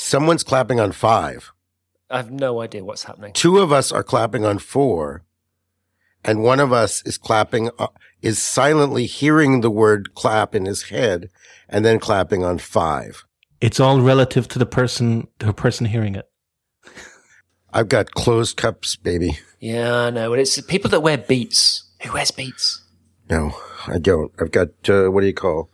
someone's clapping on five. I have no idea what's happening. Two of us are clapping on four, and one of us is clapping, uh, is silently hearing the word clap in his head and then clapping on five. It's all relative to the person, the person hearing it. I've got closed cups, baby. Yeah, I know. And it's people that wear beats. Who wears beats? No, I don't. I've got, uh, what do you call?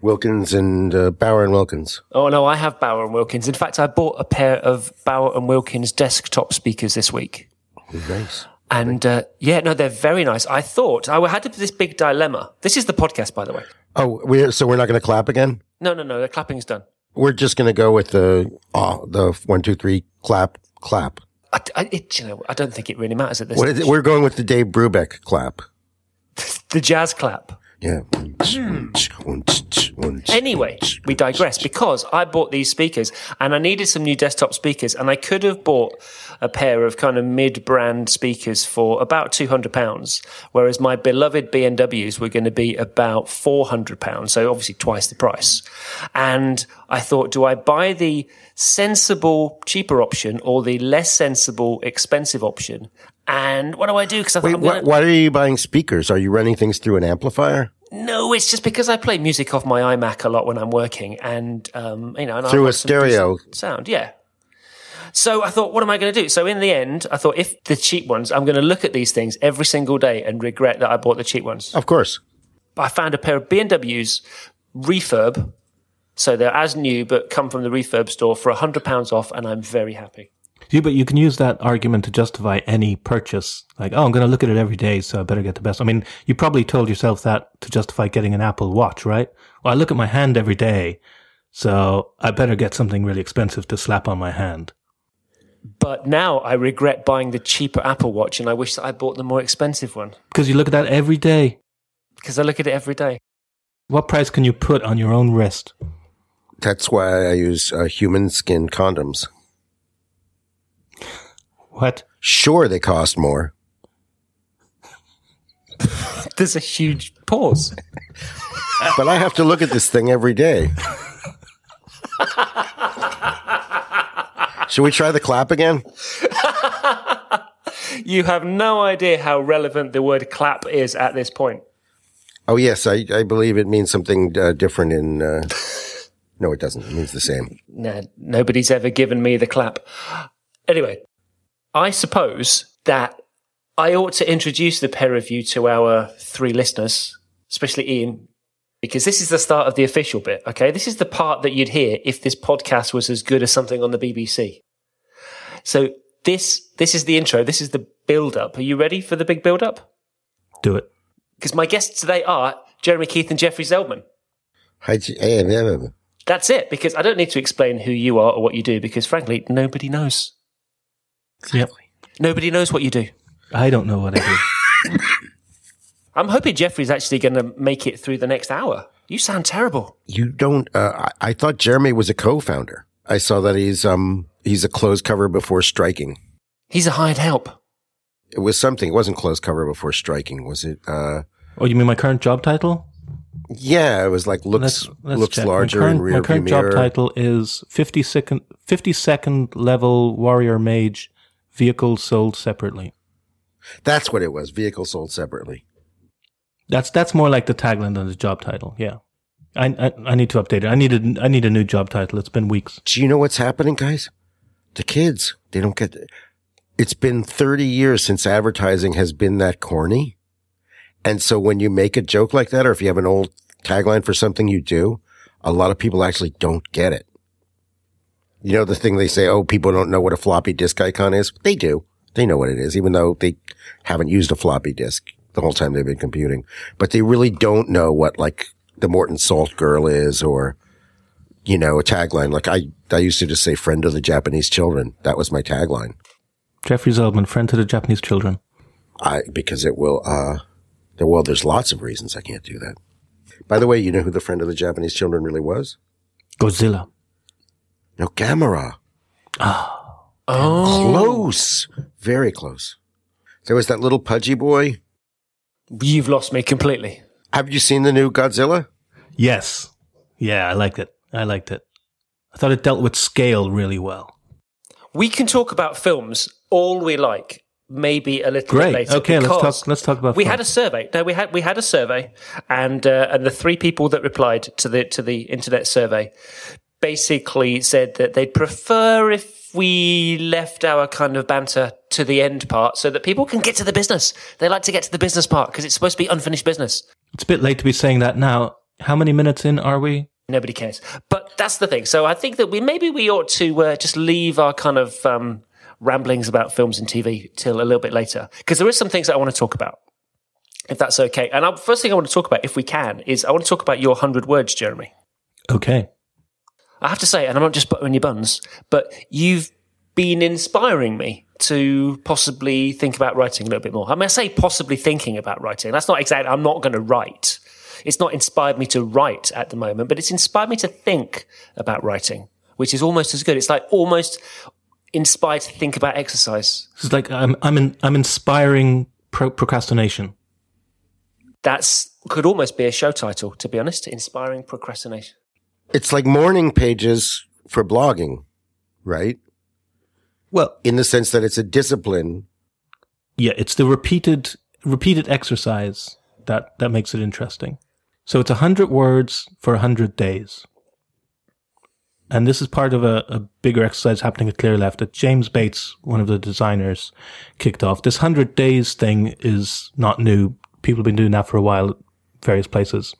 Wilkins and uh, Bowers and Wilkins. Oh no, I have Bowers and Wilkins. In fact, I bought a pair of Bowers and Wilkins desktop speakers this week. Nice. And uh, yeah, no, they're very nice. I thought I had this big dilemma. This is the podcast, by the way. Oh, we're, so we're not going to clap again? No, no, no. The clapping's done. We're just going to go with the, oh, the one, two, three, clap, clap. I, I, it, you know, I don't think it really matters at this. What is it? We're going with the Dave Brubeck clap. the jazz clap. Yeah. Hmm. Anyway, we digress. Because I bought these speakers and I needed some new desktop speakers and I could have bought a pair of kind of mid-brand speakers for about 200 pounds whereas my beloved B&Ws were going to be about 400 pounds so obviously twice the price. And I thought do I buy the sensible cheaper option or the less sensible expensive option and what do I do because I thought Wait, gonna- why are you buying speakers? Are you running things through an amplifier? No, it's just because I play music off my iMac a lot when I'm working, and um, you know, and Through a stereo. sound. Yeah. So I thought, what am I going to do? So in the end, I thought, if the cheap ones, I'm going to look at these things every single day and regret that I bought the cheap ones. Of course. I found a pair of B&Ws refurb, so they're as new but come from the refurb store for hundred pounds off, and I'm very happy. Yeah, but you can use that argument to justify any purchase. Like, oh, I'm going to look at it every day, so I better get the best. I mean, you probably told yourself that to justify getting an Apple Watch, right? Well, I look at my hand every day, so I better get something really expensive to slap on my hand. But now I regret buying the cheaper Apple Watch, and I wish that I bought the more expensive one Because you look at that every day. because I look at it every day. What price can you put on your own wrist? That's why I use uh, human skin condoms. What? Sure, they cost more. There's a huge pause. but I have to look at this thing every day. Should we try the clap again? You have no idea how relevant the word clap is at this point. Oh, yes, I, I believe it means something uh, different in. Uh, no, it doesn't. It means the same. Nah, nobody's ever given me the clap. Anyway, I suppose that I ought to introduce the pair of you to our three listeners, especially Ian, because this is the start of the official bit, okay? This is the part that you'd hear if this podcast was as good as something on the BBC. So this this is the intro, this is the build up. Are you ready for the big build up? Do it. Because my guests today are Jeremy Keith and Jeffrey Zeldman. Hi, G-. That's it, because I don't need to explain who you are or what you do, because frankly, nobody knows. Yep. Nobody knows what you do. I don't know what I do. I'm hoping Jeffrey's actually going to make it through the next hour. You sound terrible. You don't. Uh, I, I thought Jeremy was a co-founder. I saw that he's um he's a closed cover before striking. He's a hired help. It was something. It wasn't closed cover before striking, was it? Uh, oh, you mean my current job title? Yeah, it was like looks looks check. larger my current, in rear My current mirror. job title is 50 second, 52nd level warrior mage vehicle sold separately. That's what it was. Vehicle sold separately. That's that's more like the tagline than the job title. Yeah, I I, I need to update it. I need a I need a new job title. It's been weeks. Do you know what's happening, guys? The kids, they don't get. It's been 30 years since advertising has been that corny. And so when you make a joke like that, or if you have an old tagline for something you do, a lot of people actually don't get it. You know, the thing they say, oh, people don't know what a floppy disk icon is. They do. They know what it is, even though they haven't used a floppy disk the whole time they've been computing, but they really don't know what like the Morton Salt girl is or, you know, a tagline. Like I, I used to just say friend of the Japanese children. That was my tagline. Jeffrey Zeldman, friend to the Japanese children. I, because it will, uh, well, there's lots of reasons I can't do that. By the way, you know who the friend of the Japanese children really was? Godzilla. No, Gamera. Ah. Oh, Close. Very close. There was that little pudgy boy. you've lost me completely. Have you seen the new Godzilla? Yes. Yeah, I liked it. I liked it. I thought it dealt with scale really well. We can talk about films all we like, maybe a little Great. bit later. Okay, let's talk- let's talk about We had a survey. No, we had we had a survey, and uh, and the three people that replied to the to the internet survey basically said that they'd prefer if we left our kind of banter to the end part so that people can get to the business. They like to get to the business part because it's supposed to be unfinished business. It's a bit late to be saying that now. How many minutes in are we? Nobody cares. But that's the thing. So I think that we maybe we ought to uh, just leave our kind of um, ramblings about films and TV till a little bit later because there is some things that I want to talk about. If that's okay. And I, first thing I want to talk about, if we can, is I want to talk about your 100 words, Jeremy. Okay. I have to say, and I'm not just buttering your buns, but you've been inspiring me to possibly think about writing a little bit more. I mean, I say possibly thinking about writing. That's not exactly, I'm not going to write. It's not inspired me to write at the moment, but it's inspired me to think about writing, which is almost as good. It's like almost inspired to think about exercise. It's like I'm I'm in, I'm inspiring pro- procrastination. That's could almost be a show title, to be honest. Inspiring procrastination. It's like morning pages for blogging, right? Well, In the sense that it's a discipline. yeah, it's the repeated repeated exercise that that makes it interesting. So it's a hundred words for a hundred days, and this is part of a, a bigger exercise happening at Clearleft that James Bates, one of the designers, kicked off. This hundred days thing is not new. People have been doing that for a while, at various places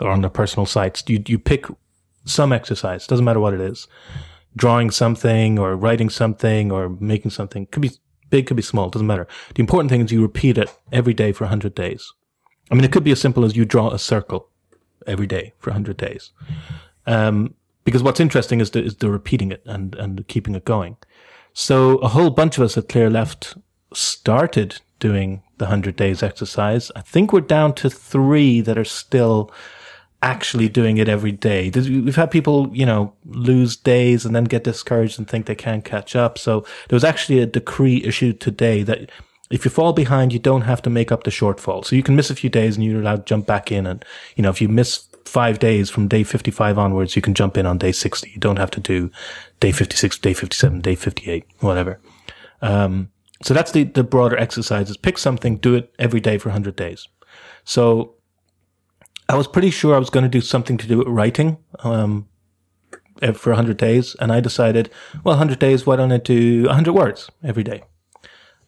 or on their personal sites. You you pick some exercise, doesn't matter what it is, drawing something or writing something or making something. Could be big, could be small, doesn't matter. The important thing is you repeat it every day for 100 days. I mean, it could be as simple as you draw a circle every day for 100 days. Um, because what's interesting is the, is the repeating it and, and keeping it going. So a whole bunch of us at Clearleft started doing the 100 days exercise. I think we're down to three that are still actually doing it every day. We've had people, you know, lose days and then get discouraged and think they can't catch up. So there was actually a decree issued today that if you fall behind, you don't have to make up the shortfall. So you can miss a few days and you're allowed to jump back in. And, you know, if you miss five days from day 55 onwards, you can jump in on day 60. You don't have to do day 56, day 57, day 58, whatever. Um, so that's the, the broader exercise is pick something, do it every day for 100 days. So I was pretty sure I was going to do something to do with writing um, for 100 days. And I decided, well, 100 days, why don't I do 100 words every day?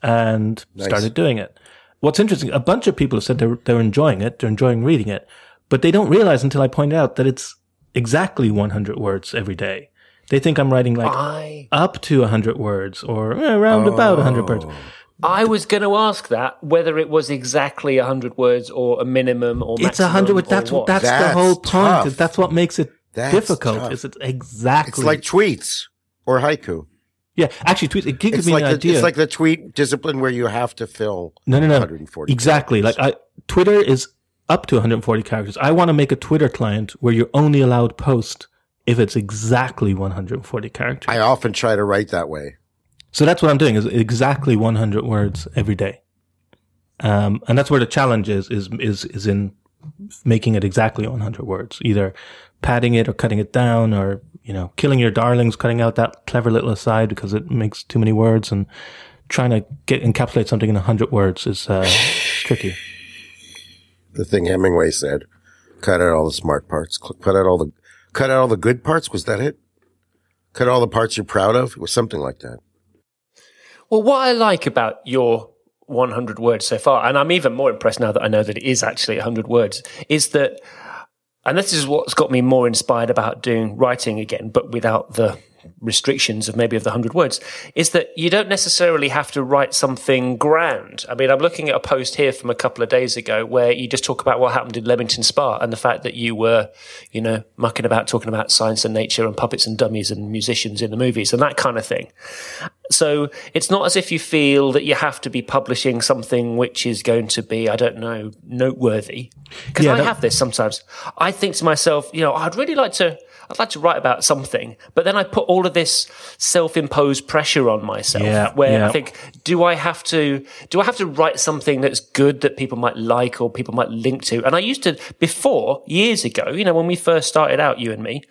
And started doing it. What's interesting, a bunch of people have said they're, they're enjoying it, they're enjoying reading it, but they don't realize until I point out that it's exactly 100 words every day. They think I'm writing like I up to 100 words or eh, around about 100 words. I was going to ask that whether it was exactly 100 words or a minimum or maximum. It's a hundred. words. That's what. That's, the That's whole point. tough. That's what makes it That's difficult. tough. Is it's exactly. It's like tweets or haiku. yeah. Actually, tweets. It gives It's me like an the, idea. it's like the tweet discipline where you have to fill no, no, no. 140 Exactly. Like. I, Twitter is up to 140 characters. I want to make a Twitter client where you're only allowed post if it's exactly 140 characters. I often try to write that way. So that's what I'm doing is exactly 100 words every day. Um, and that's where the challenge is, is, is, is in making it exactly 100 words, either padding it or cutting it down or, you know, killing your darlings, cutting out that clever little aside because it makes too many words and trying to get, encapsulate something in 100 words is, uh, tricky. The thing Hemingway said, cut out all the smart parts, cut out all the, cut out all the good parts. Was that it? Cut all the parts you're proud of. It was something like that. Well, what I like about your 100 words so far, and I'm even more impressed now that I know that it is actually 100 words, is that, and this is what's got me more inspired about doing writing again, but without the restrictions of maybe of the 100 words, is that you don't necessarily have to write something grand. I mean, I'm looking at a post here from a couple of days ago where you just talk about what happened in Leamington Spa and the fact that you were, you know, mucking about talking about science and nature and puppets and dummies and musicians in the movies and that kind of thing. So it's not as if you feel that you have to be publishing something which is going to be, I don't know, noteworthy. Because Yeah, I that- have this sometimes. I think to myself, you know, I'd really like to, I'd like to write about something, but then I put all of this self-imposed pressure on myself Yeah, where yeah. I think, do I have to, do I have to write something that's good that people might like or people might link to? And I used to, before, years ago, you know, when we first started out, you and me,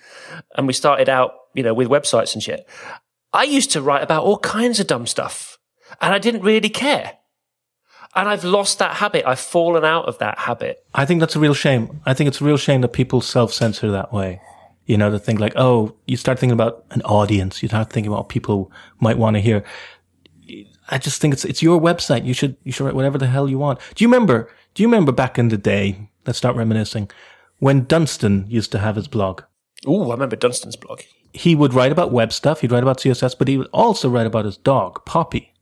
and we started out, you know, with websites and shit, I used to write about all kinds of dumb stuff and I didn't really care. And I've lost that habit. I've fallen out of that habit. I think that's a real shame. I think it's a real shame that people self censor that way. You know, to think like, oh, you start thinking about an audience. You start thinking about what people might want to hear. I just think it's it's your website. You should you should write whatever the hell you want. Do you remember? Do you remember back in the day? Let's start reminiscing. When Dunstan used to have his blog, Oh, I remember Dunstan's blog. he would write about web stuff. He'd write about CSS, but he would also write about his dog, Poppy,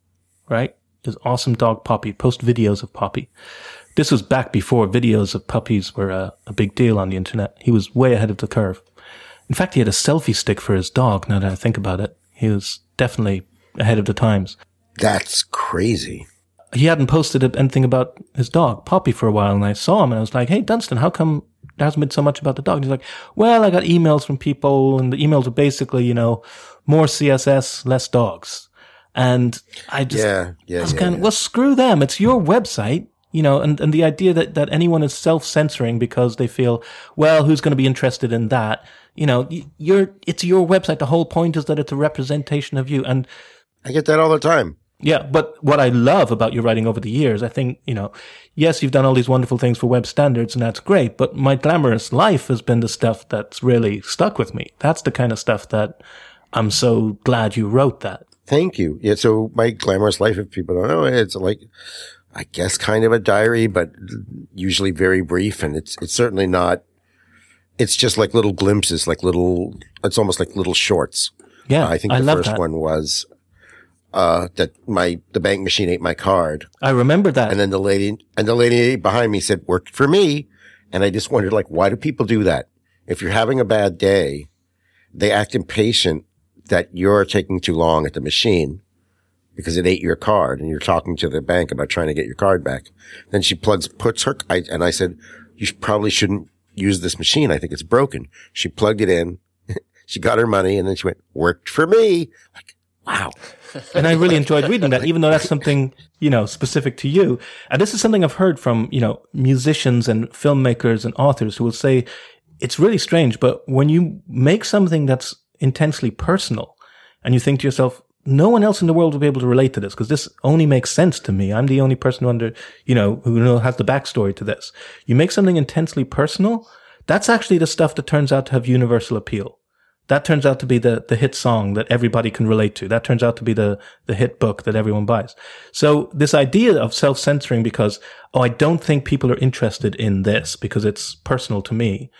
right? His awesome dog, Poppy. Post videos of Poppy. This was back before videos of puppies were a, a big deal on the internet. He was way ahead of the curve. In fact, he had a selfie stick for his dog. Now that I think about it, he was definitely ahead of the times. That's crazy. He hadn't posted anything about his dog, Poppy, for a while, and I saw him and I was like, "Hey, Dunstan, how come there hasn't been so much about the dog?" And he's like, "Well, I got emails from people, and the emails are basically, you know, more CSS, less dogs." And I just, Yeah, yeah, I was yeah, kind of, yeah. well, screw them. It's your website, you know, and, and the idea that, that anyone is self-censoring because they feel, well, who's going to be interested in that? You know, you're, it's your website. The whole point is that it's a representation of you. And I get that all the time. yeah, but what I love about your writing over the years, I think, you know, yes, you've done all these wonderful things for web standards and that's great, but my glamorous life has been the stuff that's really stuck with me. That's the kind of stuff that I'm so glad you wrote that. Thank you. Yeah. So my glamorous life, if people don't know, it's like, I guess kind of a diary, but usually very brief. And it's, it's certainly not, it's just like little glimpses, like little, it's almost like little shorts. Yeah. I think the first that. one was, uh, that my, the bank machine ate my card. I remember that. And then the lady, and the lady behind me said, worked for me. And I just wondered, like, why do people do that? If you're having a bad day, they act impatient that you're taking too long at the machine because it ate your card and you're talking to the bank about trying to get your card back. Then she plugs, puts her, I, and I said, you probably shouldn't use this machine. I think it's broken. She plugged it in. she got her money and then she went, worked for me. Like, wow. and I really enjoyed reading that, even though that's something, you know, specific to you. And this is something I've heard from, you know, musicians and filmmakers and authors who will say, it's really strange, but when you make something that's intensely personal and you think to yourself, no one else in the world will be able to relate to this because this only makes sense to me. I'm the only person who under, you know, who has the backstory to this. You make something intensely personal. That's actually the stuff that turns out to have universal appeal. That turns out to be the, the hit song that everybody can relate to. That turns out to be the, the hit book that everyone buys. So this idea of self-censoring because, oh, I don't think people are interested in this because it's personal to me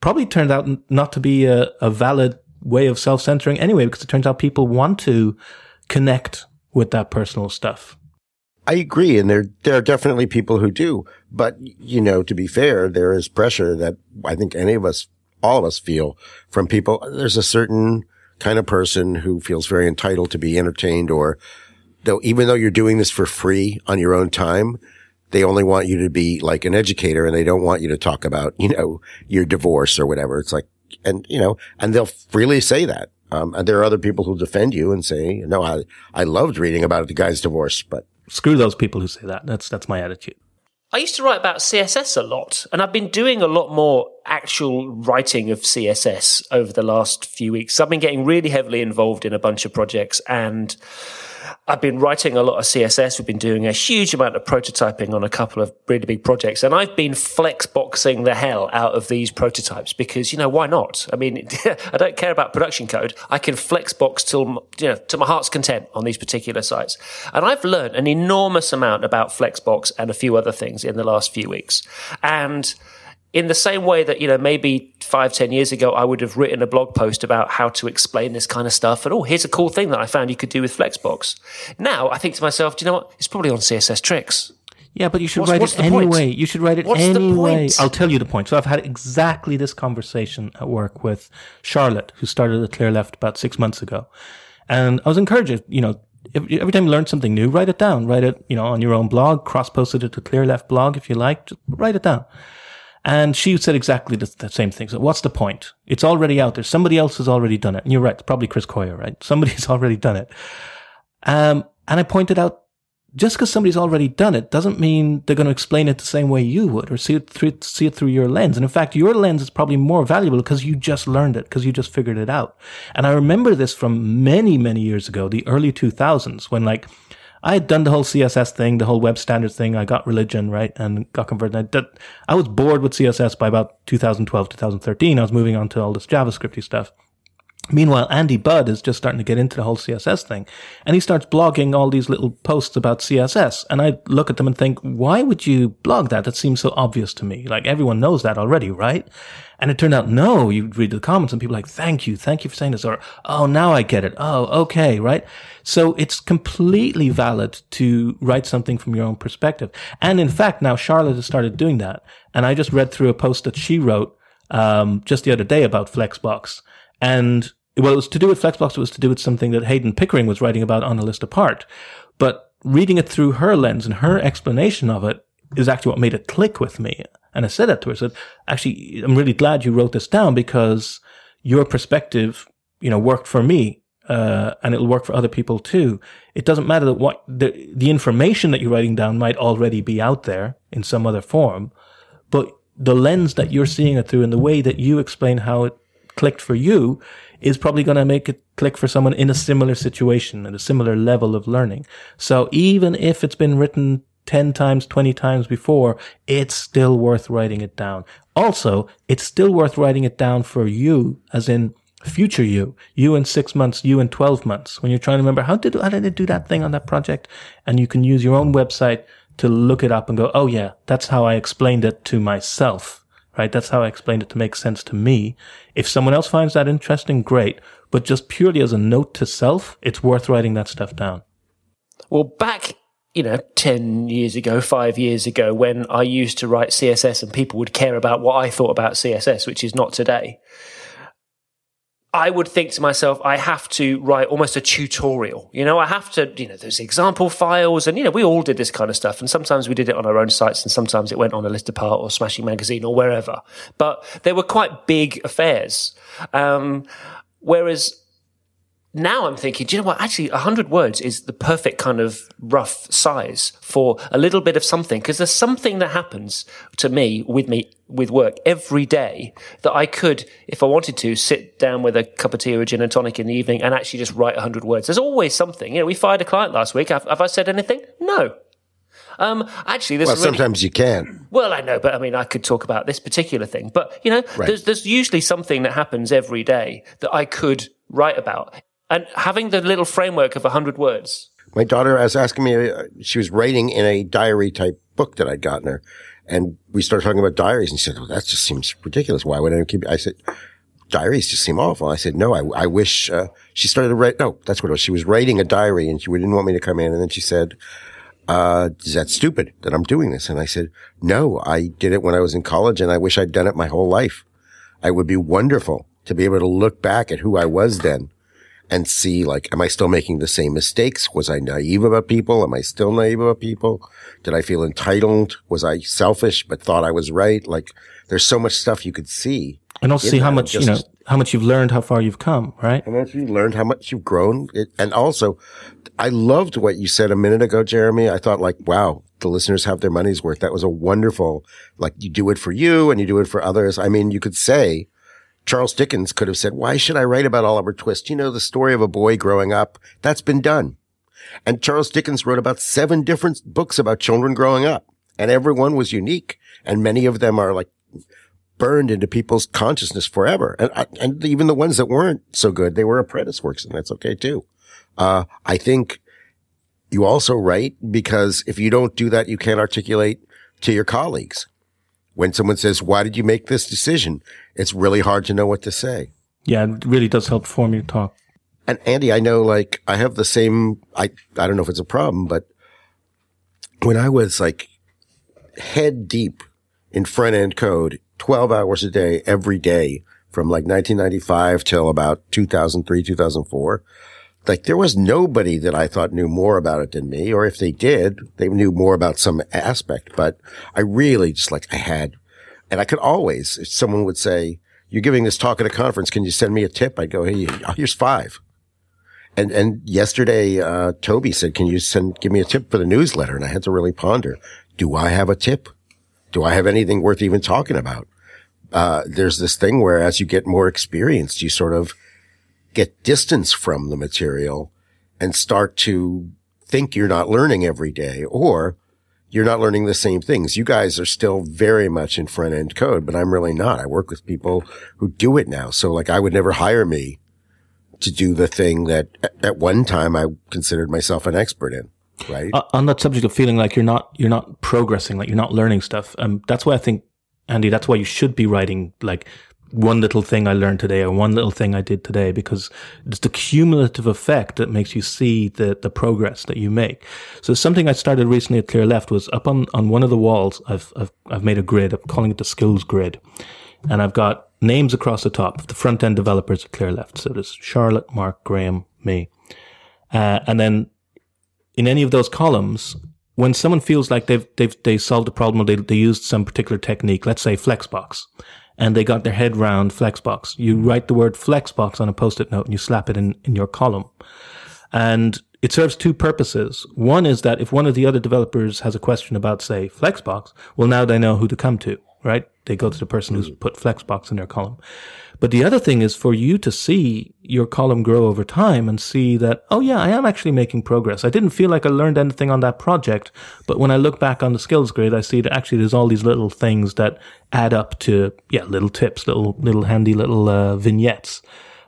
probably turned out not to be a, a valid way of self-censoring anyway, because it turns out people want to connect with that personal stuff. I agree. And there, there are definitely people who do. But, you know, to be fair, there is pressure that I think any of us, all of us feel from people. There's a certain kind of person who feels very entitled to be entertained or though, even though you're doing this for free on your own time, they only want you to be like an educator and they don't want you to talk about, you know, your divorce or whatever. It's like, and, you know, and they'll freely say that. Um, and there are other people who defend you and say, no, I, I loved reading about the guy's divorce, but Screw those people who say that. That's that's my attitude. I used to write about CSS a lot, and I've been doing a lot more actual writing of CSS over the last few weeks. I've been getting really heavily involved in a bunch of projects, and I've been writing a lot of CSS. We've been doing a huge amount of prototyping on a couple of really big projects, and I've been flexboxing the hell out of these prototypes because you know why not? I mean, I don't care about production code. I can flexbox till you know to my heart's content on these particular sites, and I've learned an enormous amount about flexbox and a few other things in the last few weeks, and in the same way that you know maybe five ten years ago i would have written a blog post about how to explain this kind of stuff and oh here's a cool thing that i found you could do with flexbox now i think to myself do you know what it's probably on css tricks Yeah, but you should What's- write what's it the point? anyway. You should write it What's the anyway. point? I'll tell you the point. So I've had exactly this conversation at work with Charlotte, who started at Clearleft about six months ago. And I was encouraged, you know, every time you learn something new, write it down. Write it, you know, on your own blog, cross-posted it to Clearleft blog if you like. Just write it down. And she said exactly the, the, same thing. So what's the point? It's already out there. Somebody else has already done it. And you're right. Probably Chris Coyier, right? Somebody's already done it. Um, and I pointed out just because somebody's already done it doesn't mean they're going to explain it the same way you would or see it through, see it through your lens. And in fact, your lens is probably more valuable because you just learned it, because you just figured it out. And I remember this from many, many years ago, the early 2000s when like, I had done the whole CSS thing, the whole web standards thing. I got religion, right? And got converted. I, did, I was bored with CSS by about 2012, 2013. I was moving on to all this JavaScripty stuff. Meanwhile, Andy Budd is just starting to get into the whole CSS thing and he starts blogging all these little posts about CSS. And I look at them and think, why would you blog that? That seems so obvious to me. Like everyone knows that already, right? And it turned out, no, you read the comments and people like, thank you. Thank you for saying this. Or, oh, now I get it. Oh, okay. Right. So it's completely valid to write something from your own perspective. And in fact, now Charlotte has started doing that. And I just read through a post that she wrote, um, just the other day about Flexbox. And well, it was to do with Flexbox. It was to do with something that Heydon Pickering was writing about on a list apart. But reading it through her lens and her explanation of it is actually what made it click with me. And I said that to her. I said, actually, I'm really glad you wrote this down because your perspective, you know, worked for me. Uh, and it'll work for other people too. It doesn't matter that what the, the information that you're writing down might already be out there in some other form, but the lens that you're seeing it through and the way that you explain how it clicked for you is probably going to make it click for someone in a similar situation and a similar level of learning. So even if it's been written 10 times, 20 times before, it's still worth writing it down. Also, it's still worth writing it down for you, as in future you, you in six months, you in 12 months, when you're trying to remember how did, how did I do that thing on that project? And you can use your own website to look it up and go, oh yeah, that's how I explained it to myself right? That's how I explained it to make sense to me. If someone else finds that interesting, great. But just purely as a note to self, it's worth writing that stuff down. Well, back, you know, 10 years ago, five years ago, when I used to write CSS and people would care about what I thought about CSS, which is not today. I would think to myself, I have to write almost a tutorial. You know, I have to, you know, there's example files and, you know, we all did this kind of stuff. And sometimes we did it on our own sites and sometimes it went on a list apart or Smashing Magazine or wherever. But they were quite big affairs. Um, whereas now I'm thinking, do you know what? Actually, 100 words is the perfect kind of rough size for a little bit of something. Because there's something that happens to me with me, with work every day that I could, if I wanted to, sit down with a cup of tea or a gin and tonic in the evening and actually just write 100 words. There's always something. You know, we fired a client last week. Have, have I said anything? No. Um, actually, this well, really, sometimes you can. Well, I know, but I mean, I could talk about this particular thing. But you know, right. there's there's usually something that happens every day that I could write about and having the little framework of 100 words. My daughter was asking me, uh, she was writing in a diary type book that I'd gotten her. And we started talking about diaries and she said, well, that just seems ridiculous. Why would I keep, I said, diaries just seem awful. I said, no, I, I wish, uh, she started to write, no, that's what it was. She was writing a diary and she didn't want me to come in. And then she said, uh, is that stupid that I'm doing this? And I said, no, I did it when I was in college and I wish I'd done it my whole life. I would be wonderful to be able to look back at who I was then and see like, am I still making the same mistakes? Was I naive about people? Am I still naive about people? Did I feel entitled? Was I selfish but thought I was right? Like there's so much stuff you could see. And also see how much, just, you know, how much you've learned, how far you've come, right? How much you've learned, how much you've grown. It, and also I loved what you said a minute ago, Jeremy. I thought like, wow, the listeners have their money's worth. That was a wonderful, like you do it for you and you do it for others. I mean, you could say, Charles Dickens could have said, why should I write about Oliver Twist? You know, the story of a boy growing up. That's been done. And Charles Dickens wrote about seven different books about children growing up and every one was unique. And many of them are like burned into people's consciousness forever. And, and even the ones that weren't so good, they were apprentice works and that's okay too. Uh, I think you also write because if you don't do that, you can't articulate to your colleagues when someone says, why did you make this decision? It's really hard to know what to say. Yeah, it really does help form your talk. And Andy, I know like I have the same, I, I don't know if it's a problem, but when I was like head deep in front end code, 12 hours a day, every day from like 1995 till about 2003, 2004, like there was nobody that I thought knew more about it than me, or if they did, they knew more about some aspect. But I really just like I had And I could always, if someone would say, you're giving this talk at a conference. Can you send me a tip? I'd go, Hey, here's five. And, and yesterday, uh, Toby said, can you send, give me a tip for the newsletter? And I had to really ponder, do I have a tip? Do I have anything worth even talking about? Uh, there's this thing where as you get more experienced, you sort of get distance from the material and start to think you're not learning every day or you're not learning the same things. You guys are still very much in front end code, but I'm really not. I work with people who do it now. So like I would never hire me to do the thing that at one time I considered myself an expert in. Right. Uh, on that subject of feeling like you're not, you're not progressing, like you're not learning stuff. Um, that's why I think, Andy, that's why you should be writing like one little thing I learned today or one little thing I did today because it's the cumulative effect that makes you see the, the progress that you make. So something I started recently at Clearleft was up on, on one of the walls. I've, I've, I've made a grid. I'm calling it the skills grid and I've got names across the top of the front end developers at Clearleft. So there's Charlotte, Mark, Graham, me. Uh, and then in any of those columns, when someone feels like they've, they've, they solved a problem or they, they used some particular technique, let's say Flexbox, and they got their head round Flexbox. You write the word Flexbox on a post-it note and you slap it in, in your column. And it serves two purposes. One is that if one of the other developers has a question about, say, Flexbox, well, now they know who to come to, right? They go to the person who's mm. put Flexbox in their column. But the other thing is for you to see your column grow over time and see that, oh yeah, I am actually making progress. I didn't feel like I learned anything on that project, but when I look back on the skills grid, I see that actually there's all these little things that add up to, yeah, little tips, little, little handy little uh, vignettes.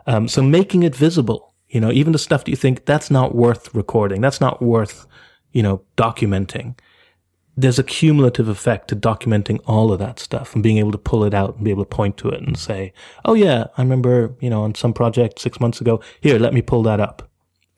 Um, so making it visible, you know, even the stuff that you think that's not worth recording, that's not worth, you know, documenting there's a cumulative effect to documenting all of that stuff and being able to pull it out and be able to point to it and say, oh yeah, I remember, you know, on some project six months ago, here, let me pull that up.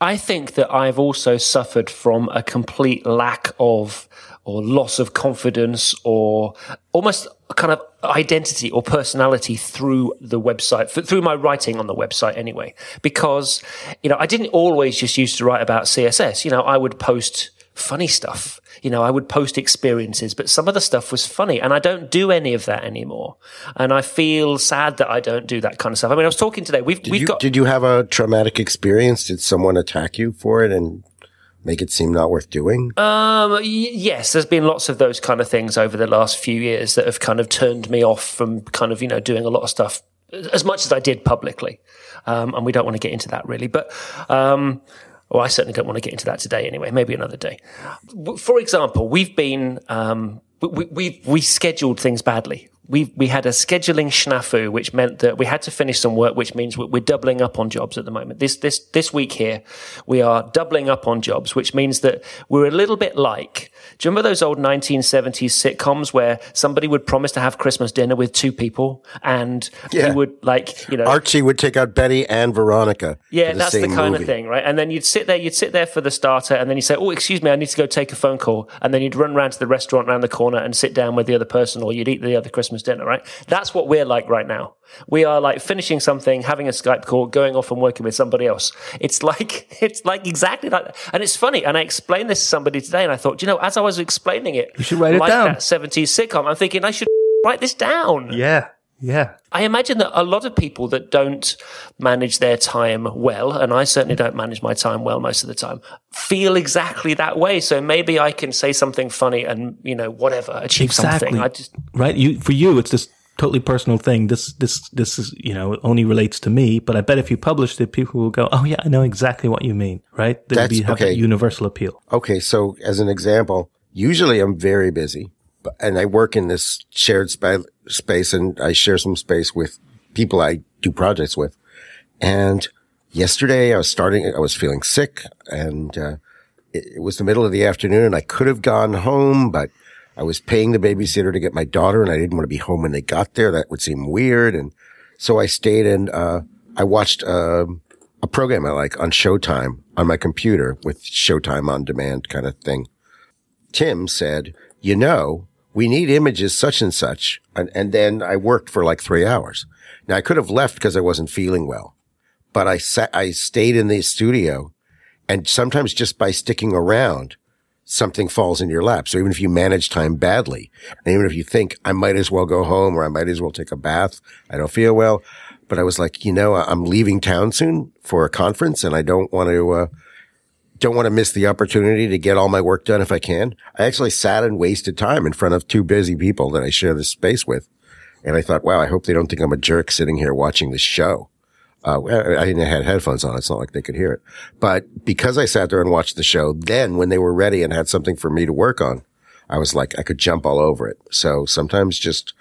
I think that I've also suffered from a complete lack of or loss of confidence or almost kind of identity or personality through the website, through my writing on the website anyway. Because, you know, I didn't always just used to write about CSS. You know, I would post funny stuff. You know, I would post experiences, but some of the stuff was funny and I don't do any of that anymore. And I feel sad that I don't do that kind of stuff. I mean, I was talking today. We've, did we've you, got. Did you have a traumatic experience? Did someone attack you for it and make it seem not worth doing? Um, y- yes, there's been lots of those kind of things over the last few years that have kind of turned me off from kind of, you know, doing a lot of stuff as much as I did publicly. Um, and we don't want to get into that really, but, um, well, I certainly don't want to get into that today anyway, maybe another day. For example, we've been, um, we, we, we scheduled things badly we we had a scheduling snafu, which meant that we had to finish some work, which means we're doubling up on jobs at the moment. This this this week here, we are doubling up on jobs, which means that we're a little bit like. Do you remember those old 1970s sitcoms where somebody would promise to have Christmas dinner with two people, and yeah. you would like you know Archie would take out Betty and Veronica. Yeah, that's the kind movie. of thing, right? And then you'd sit there, you'd sit there for the starter, and then you'd say, "Oh, excuse me, I need to go take a phone call," and then you'd run around to the restaurant around the corner and sit down with the other person, or you'd eat the other Christmas Christmas dinner, right? That's what we're like right now. We are like finishing something, having a Skype call, going off and working with somebody else. It's like, it's like exactly like that. And it's funny. And I explained this to somebody today and I thought, you know, as I was explaining it, you should write it like down. that 70s sitcom, I'm thinking I should write this down. Yeah. Yeah. I imagine that a lot of people that don't manage their time well, and I certainly don't manage my time well most of the time, feel exactly that way. So maybe I can say something funny and, you know, whatever, achieve exactly. something. I just Right. You for you it's this totally personal thing. This this this is, you know, only relates to me, but I bet if you published it, people will go, Oh yeah, I know exactly what you mean. Right? There'd That's be have okay. that universal appeal. Okay, so as an example, usually I'm very busy and I work in this shared spa- space and I share some space with people I do projects with. And yesterday I was starting, I was feeling sick and, uh, it, it, was the middle of the afternoon and I could have gone home, but I was paying the babysitter to get my daughter and I didn't want to be home when they got there. That would seem weird. And so I stayed and, uh, I watched, uh, a program I like on Showtime on my computer with Showtime on demand kind of thing. Tim said, you know, we need images such and such. And, and then I worked for like three hours. Now I could have left because I wasn't feeling well, but I sat, I stayed in the studio and sometimes just by sticking around, something falls in your lap. So even if you manage time badly, and even if you think I might as well go home or I might as well take a bath, I don't feel well. But I was like, you know, I'm leaving town soon for a conference and I don't want to, uh, don't want to miss the opportunity to get all my work done if I can. I actually sat and wasted time in front of two busy people that I share this space with. And I thought, wow, I hope they don't think I'm a jerk sitting here watching this show. Uh, I didn't have headphones on. It's not like they could hear it. But because I sat there and watched the show, then when they were ready and had something for me to work on, I was like, I could jump all over it. So sometimes just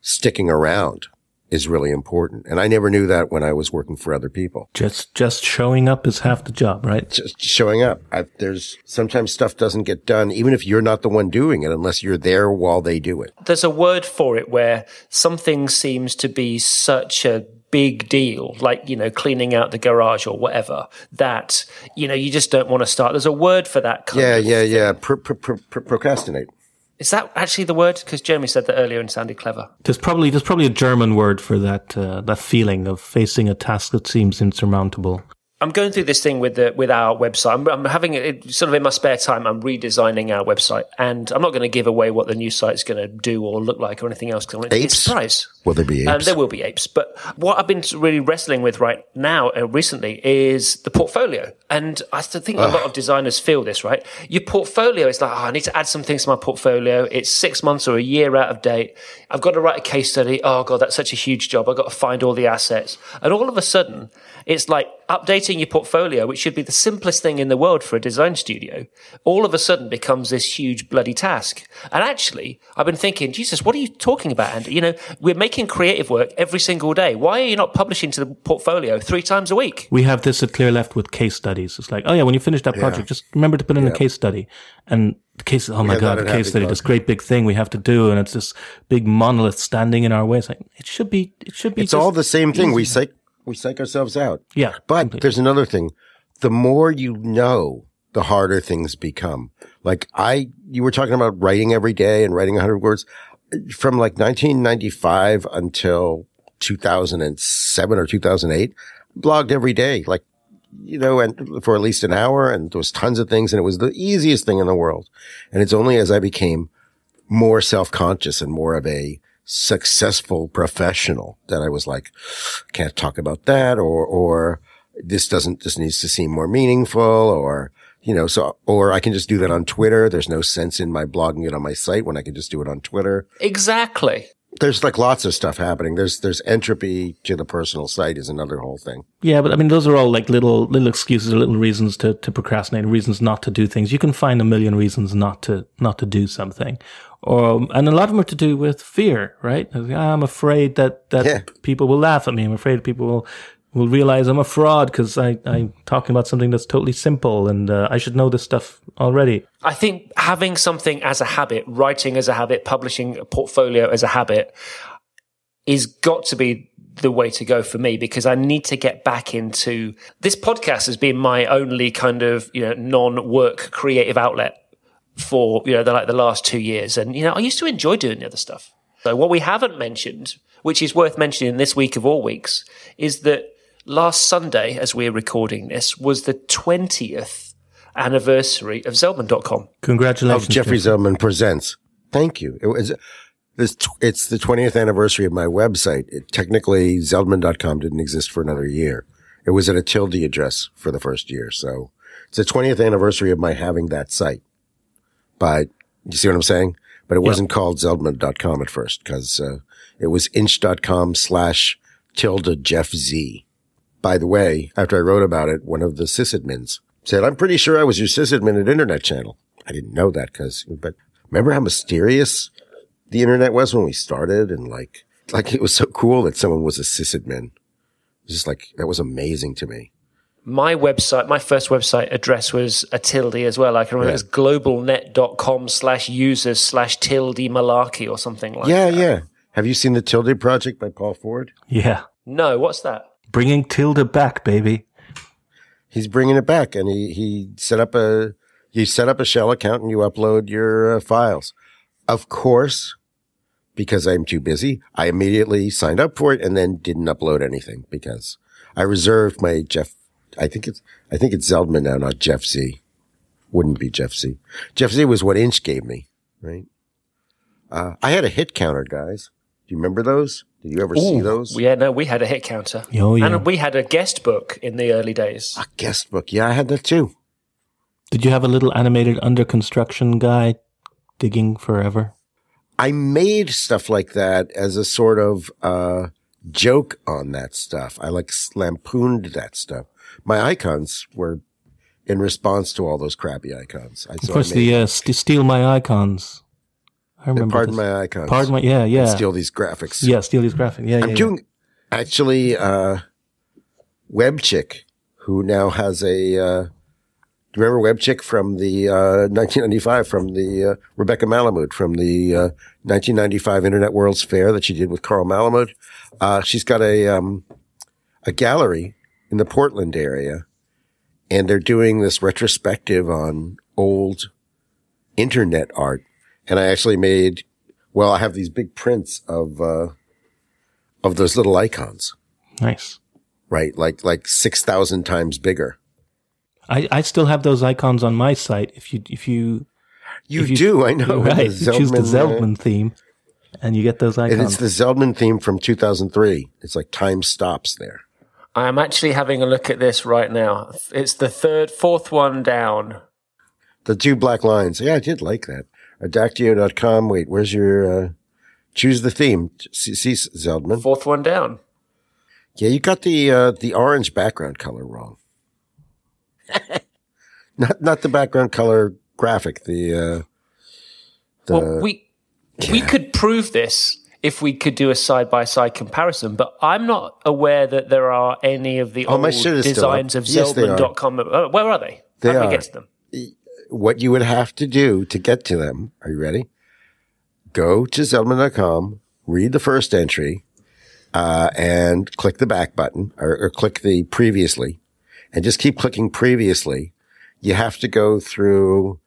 sticking around is really important. And I never knew that when I was working for other people. Just, just showing up is half the job, right? Just showing up. I, there's sometimes stuff doesn't get done, even if you're not the one doing it, unless you're there while they do it. There's a word for it where something seems to be such a big deal, like, you know, cleaning out the garage or whatever, that, you know, you just don't want to start. There's a word for that kind yeah, of yeah, yeah. Pro- pro- pro- procrastinate. Is that actually the word? Because Jeremy said that earlier and sounded clever. There's probably there's probably a German word for that uh, that feeling of facing a task that seems insurmountable. I'm going through this thing with the with our website. I'm, I'm having it sort of in my spare time. I'm redesigning our website, and I'm not going to give away what the new site is going to do or look like or anything else. Because apes? surprise. Will there be apes? Um, there will be apes. But what I've been really wrestling with right now, uh, recently, is the portfolio. And I think a lot of designers feel this, right? Your portfolio is like, oh, I need to add some things to my portfolio. It's six months or a year out of date. I've got to write a case study. Oh God, that's such a huge job. I've got to find all the assets. And all of a sudden, it's like updating your portfolio, which should be the simplest thing in the world for a design studio, all of a sudden becomes this huge bloody task. And actually, I've been thinking, Jesus, what are you talking about, Andy? You know, we're making creative work every single day. Why are you not publishing to the portfolio three times a week? We have this at Clearleft with case studies. It's like, oh yeah, when you finish that project, just remember to put in a case study. And the case, oh my Yeah, god, the case study, this great big thing we have to do, and it's this big monolith standing in our way. It's like it should be, it should be. It's just all the same thing. We easy. We psych ourselves out. Yeah, But completely. there's another thing. The more you know, the harder things become. Like I, you were talking about writing every day and writing 100 words from like 1995 until 2007 or 2008, blogged every day, like, you know, and for at least an hour and there was tons of things and it was the easiest thing in the world. And it's only as I became more self-conscious and more of a successful professional that I was like, can't talk about that or, or this doesn't, this needs to seem more meaningful or, you know, so, or I can just do that on Twitter. There's no sense in my blogging it on my site when I can just do it on Twitter. Exactly. There's like lots of stuff happening. There's, there's entropy to the personal site is another whole thing. Yeah, but I mean, those are all like little little excuses or little reasons to, to procrastinate, reasons not to do things. You can find a million reasons not to not to do something, or and a lot of them are to do with fear, right? I'm afraid that that Yeah. people will laugh at me. I'm afraid people will will realize I'm a fraud because I I'm talking about something that's totally simple and uh, I should know this stuff already. I think having something as a habit, writing as a habit, publishing a portfolio as a habit is got to be the way to go for me because I need to get back into this podcast has been my only kind of, you know, non-work creative outlet for, you know, the, like the last two years. And, you know, I used to enjoy doing the other stuff. So what we haven't mentioned, which is worth mentioning this week of all weeks, is that last Sunday, as we're recording this, was the 20th anniversary of Zeldman.com. Congratulations, Of Jeffrey Jeff. Zeldman presents. Thank you. It was, this, it's the 20th anniversary of my website. It, technically, Zeldman.com didn't exist for another year. It was at a tilde address for the first year. So it's the 20th anniversary of my having that site. But you see what I'm saying? But it wasn't called Zeldman.com at first because, uh, it was inch.com slash tilde Jeff Z. By the way, after I wrote about it, one of the sysadmins said, I'm pretty sure I was your sysadmin at Internet Channel. I didn't know that because, but remember how mysterious the internet was when we started and like, like it was so cool that someone was a sysadmin. It was just like, that was amazing to me. My website, my first website address was a tilde as well. I can remember Yeah. it was globalnet.com slash users slash tilde malarkey or something like yeah, that. yeah. Yeah. Have you seen the Tilde project by Paul Ford? Yeah, No, what's that? bringing Tilde back, baby. He's bringing it back and he, he set up a, you set up a shell account and you upload your uh, files. Of course, because I'm too busy, I immediately signed up for it and then didn't upload anything because I reserved my Jeff, I think it's, I think it's Zeldman now, not Jeff Z. wouldn't be Jeff Z. Jeff Z was what Inch gave me, right? Uh, I had a hit counter, guys. Do you remember those? Did you ever see those? Yeah, no, we had a hit counter. Oh, yeah. And we had a guest book in the early days. a guest book. Yeah, I had that too. Did you have a little animated under construction guy digging forever? I made stuff like that as a sort of uh, joke on that stuff. I like lampooned that stuff. My icons were in response to all those crappy icons. I, Of course, the uh, st- steal my icons. I remember. pardon this. my icons. Pardon my. Yeah, yeah, Steal these graphics. yeah. Steal these graphics. Yeah, yeah. I'm yeah. doing actually uh, Webchick, who now has a. Uh, do you remember Webchick from the uh, 1995 from the uh, Rebecca Malamud from the uh, 1995 Internet World's Fair that she did with Carl Malamud? Uh, she's got a um, a gallery in the Portland area, and they're doing this retrospective on old internet art. And I actually made, well, I have these big prints of uh, of those little icons, Nice. right? Like like six thousand times bigger. I, I still have those icons on my site. If you if you You, If you- do, I know. right, The you choose the Zeldman, uh, Zeldman theme, and you get those icons. and it's the Zeldman theme from 2003. It's like time stops there. I am actually having a look at this right now. It's the third, fourth one down. The two black lines. Yeah, I did like that. Adactio.com. Wait, where's your, uh, choose the theme. See, see Zeldman. Fourth one down. Yeah, you got the, uh, the orange background color wrong. not, not the background color graphic. The, uh, the, well, we we could prove this if we could do a side by side comparison, but I'm not aware that there are any of the Oh, old shit is still up. designs of Yes, they are. Zeldman.com. Uh, Where are they? They How are. get to them? what you would have to do to get to them. Are you ready? Go to Zeldman.com, read the first entry, uh, and click the back button or, or click the previously and just keep clicking previously. You have to go through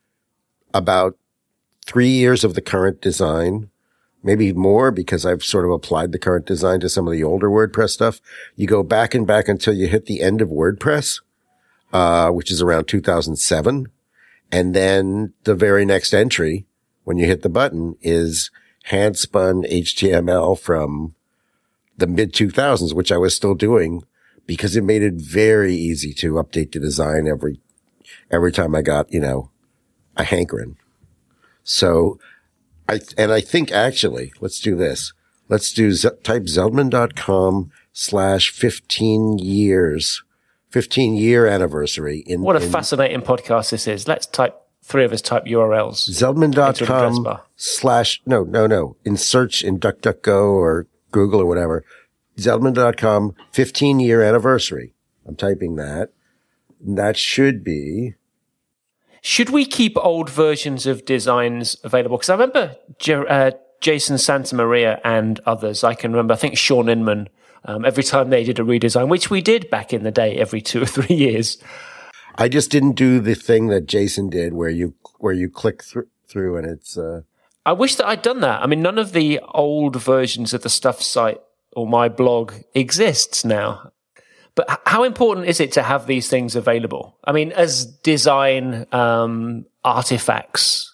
about three years of the current design, maybe more because I've sort of applied the current design to some of the older WordPress stuff. You go back and back until you hit the end of WordPress, uh, which is around 2007. And then the very next entry, when you hit the button, is hand spun HTML from the mid 2000s, which I was still doing because it made it very easy to update the design every, every time I got, you know, a hankering. So I, and I think actually, let's do this. Let's do Z- type zeldman.com slash 15 years, 15 year anniversary in, What a in fascinating podcast this is. Let's type three of us type URLs. Into an address Zeldman.com slash, no, no, no. In search in DuckDuckGo or Google or whatever. Zeldman.com 15 year anniversary. I'm typing that. And that should be, Should we keep old versions of designs available? Because I remember J- uh, Jason Santa Maria and others. I can remember. I think Shaun Inman. Um, every time they did a redesign, which we did back in the day, every two or three years. I just didn't do the thing that Jason did where you, where you click through, through and it's, uh, I wish that I'd done that. I mean, none of the old versions of the stuff site or my blog exists now. But how important is it to have these things available? I mean, as design um, artifacts,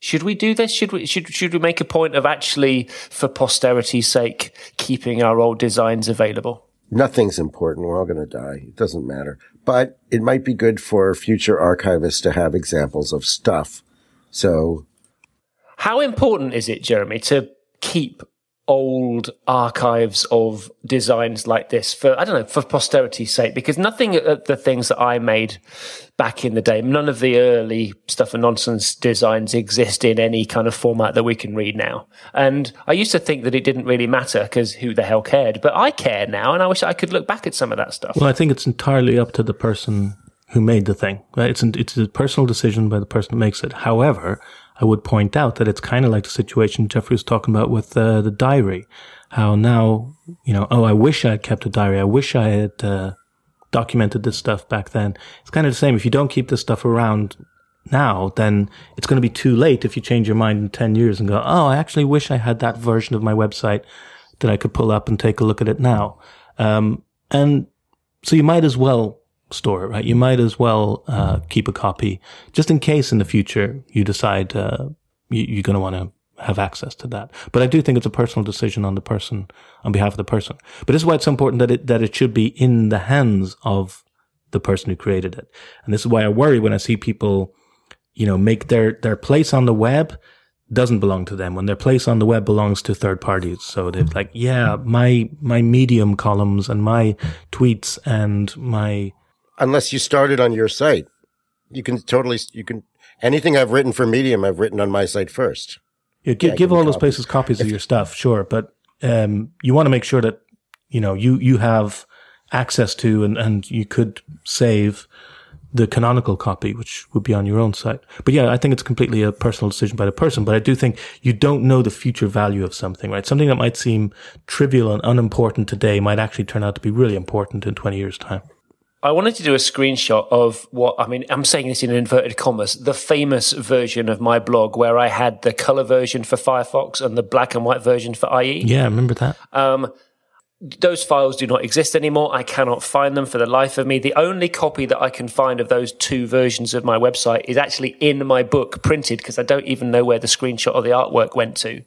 should we do this? Should we should should we make a point of actually, for posterity's sake, keeping our old designs available? nothing's important. We're all going to die. It doesn't matter, but it might be good for future archivists to have examples of stuff. So How important is it, Jeremy, to keep old archives of designs like this for I don't know for posterity's sake? Because nothing of the things that I made back in the day, none of the early stuff and nonsense designs exist in any kind of format that we can read now. And I used to think that it didn't really matter because who the hell cared? But I care now, and I wish I could look back at some of that stuff. Well, I think it's entirely up to the person who made the thing. Right? It's an, it's a personal decision by the person who makes it. However, I would point out that it's kind of like the situation Jeffrey was talking about with uh, the diary. How now, you know, oh, I wish I had kept a diary. I wish I had uh, documented this stuff back then. It's kind of the same. If you don't keep this stuff around now, then it's going to be too late if you change your mind in 10 years and go, oh, I actually wish I had that version of my website that I could pull up and take a look at it now. Um, and so you might as well store it, right? You might as well uh, keep a copy just in case in the future you decide uh, you, are going to want to have access to that. But I do think it's a personal decision on the person, on behalf of the person. But this is why it's so important that it, that it should be in the hands of the person who created it. And this is why I worry when I see people, you know, make their, their place on the web doesn't belong to them when their place on the web belongs to third parties. So they're like, yeah, my, my medium columns and my tweets and my. Unless you started on your site, you can totally, you can, anything I've written for medium, I've written on my site first. Yeah, give, give all those places copies if, of your stuff, sure. But, um, you want to make sure that, you know, you, you have access to and, and you could save the canonical copy, which would be on your own site. But yeah, I think it's completely a personal decision by the person. But I do think you don't know the future value of something, right? Something that might seem trivial and unimportant today might actually turn out to be really important in 20 years' time. I wanted to do a screenshot of what I mean. I'm saying this in inverted commas. The famous version of my blog where I had the color version for Firefox and the black and white version for IE. Yeah, I remember that. Um, those files do not exist anymore. I cannot find them for the life of me. The only copy that I can find of those two versions of my website is actually in my book printed because I don't even know where the screenshot of the artwork went to.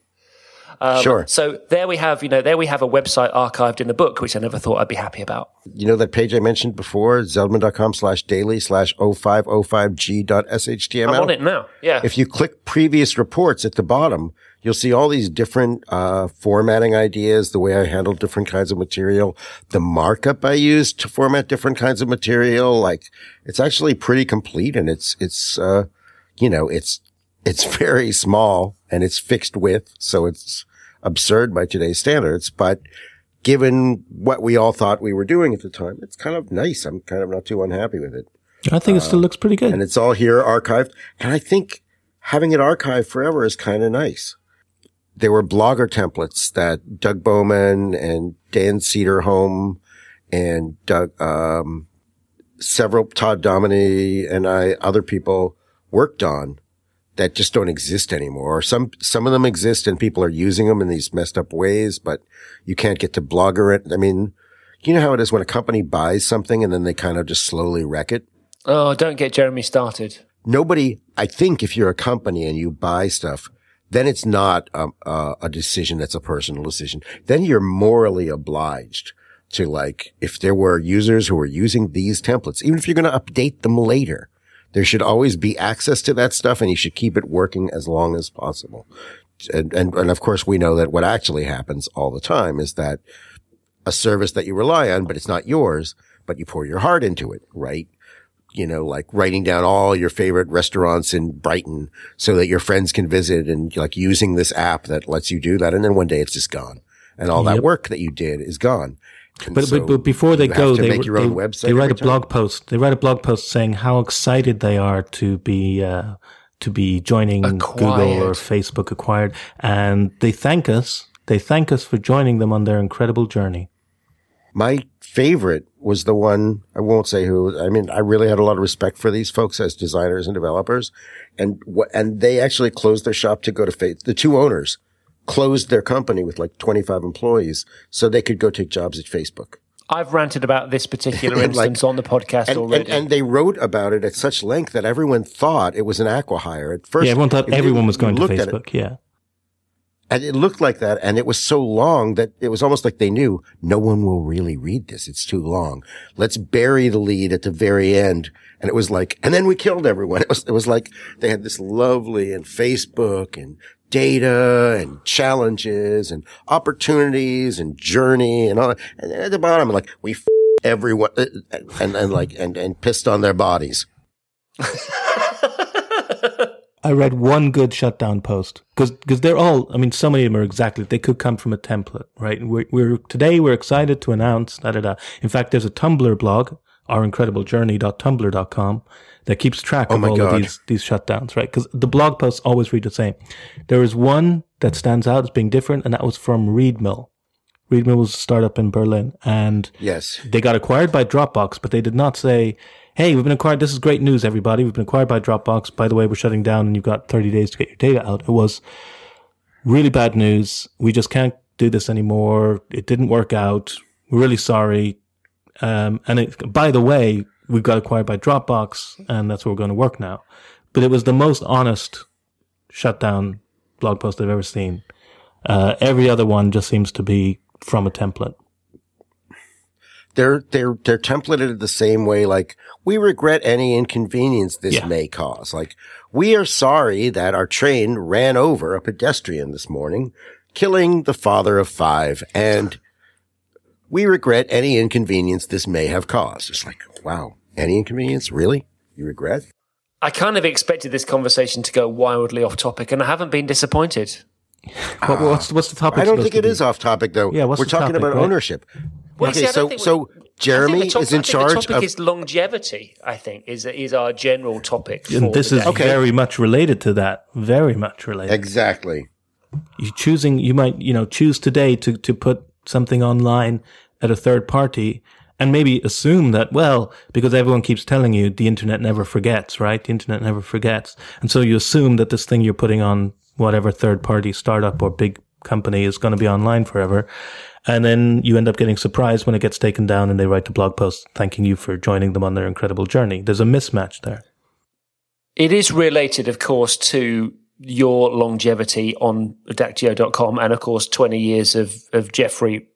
Um, sure. So there we have, you know, there we have a website archived in the book, which I never thought I'd be happy about. You know that page I mentioned before, zeldman.com slash daily slash 0505g.shtml? I'm on it now. Yeah. If you click previous reports at the bottom, you'll see all these different uh, formatting ideas, the way I handle different kinds of material, the markup I use to format different kinds of material. Like it's actually pretty complete and it's, it's, uh, you know, it's, it's very small and it's fixed width. So it's absurd by today's standards, but given what we all thought we were doing at the time, it's kind of nice. I'm kind of not too unhappy with it. I think it still looks pretty good. And it's all here archived. And I think having it archived forever is kind of nice there were blogger templates that Doug Bowman and Dan Cederholm and Doug, um, several Todd Dominey and I, other people worked on that just don't exist anymore. Or some, some of them exist and people are using them in these messed up ways, but you can't get to blogger it. I mean, you know how it is when a company buys something and then they kind of just slowly wreck it? Oh, don't get Jeremy started. Nobody, I think if you're a company and you buy stuff, then it's not a, a, a decision that's a personal decision. Then you're morally obliged to like, if there were users who were using these templates, even if you're going to update them later, there should always be access to that stuff and you should keep it working as long as possible. And, and, and of course we know that what actually happens all the time is that a service that you rely on, but it's not yours, but you pour your heart into it, right? you know, like writing down all your favorite restaurants in Brighton so that your friends can visit and like using this app that lets you do that. And then one day it's just gone and all yep. that work that you did is gone. But, so but, but before they go, they, they, they write a time. blog post. They write a blog post saying how excited they are to be, uh, to be joining acquired. Google or Facebook acquired. And they thank us. They thank us for joining them on their incredible journey. My favorite was the one, I won't say who, I mean, I really had a lot of respect for these folks as designers and developers. And and they actually closed their shop to go to face, the two owners closed their company with like 25 employees so they could go take jobs at Facebook. I've ranted about this particular instance like, on the podcast and, already. And, and, they wrote about it at such length that everyone thought it was an acquihire at first. Yeah, everyone thought everyone was going to Facebook. yeah. And it looked like that. And it was so long that it was almost like they knew no one will really read this. It's too long. Let's bury the lead at the very end. And it was like, and then we killed everyone. It was, it was like they had this lovely and Facebook and data and challenges and opportunities and journey and all. And at the bottom, like we f- everyone uh, and, and like, and, and pissed on their bodies. I read one good shutdown post because because they're all. I mean, so many of them are exactly. They could come from a template, right? We're, we're today we're excited to announce da da da. In fact, there's a Tumblr blog, our incredible journey.tumblr.com, that keeps track oh of all God. of these these shutdowns, right? Because the blog posts always read the same. There is one that stands out as being different, and that was from Readmill. Readmill was a startup in Berlin, and yes, they got acquired by Dropbox, but they did not say hey, we've been acquired. This is great news, everybody. We've been acquired by Dropbox. By the way, we're shutting down and you've got 30 days to get your data out. It was really bad news. We just can't do this anymore. It didn't work out. We're really sorry. Um, and it, by the way, we got acquired by Dropbox and that's where we're going to work now. But it was the most honest shutdown blog post I've ever seen. Uh, every other one just seems to be from a template. They're they're they're templated the same way. Like we regret any inconvenience this Yeah. may cause. Like we are sorry that our train ran over a pedestrian this morning, killing the father of five, and we regret any inconvenience this may have caused. It's like wow, any inconvenience really? You regret? I kind of expected this conversation to go wildly off topic, and I haven't been disappointed. What, what's, what's the topic? I don't think to it be? is off topic though. Yeah, what's we're the talking topic, about right? ownership. Well, okay, see, so so Jeremy the top- is in I think charge The topic of is longevity. I think is is our general topic. And this the is day. Okay. very much related to that. Very much related. exactly. you choosing you might you know choose today to to put something online at a third party and maybe assume that well because everyone keeps telling you the internet never forgets right? The internet never forgets. And so you assume that this thing you're putting on whatever third party startup or big company is going to be online forever. And then you end up getting surprised when it gets taken down and they write a blog post thanking you for joining them on their incredible journey. There's a mismatch there. It is related, of course, to your longevity on Adactio.com and, of course, 20 years of, of Jeffrey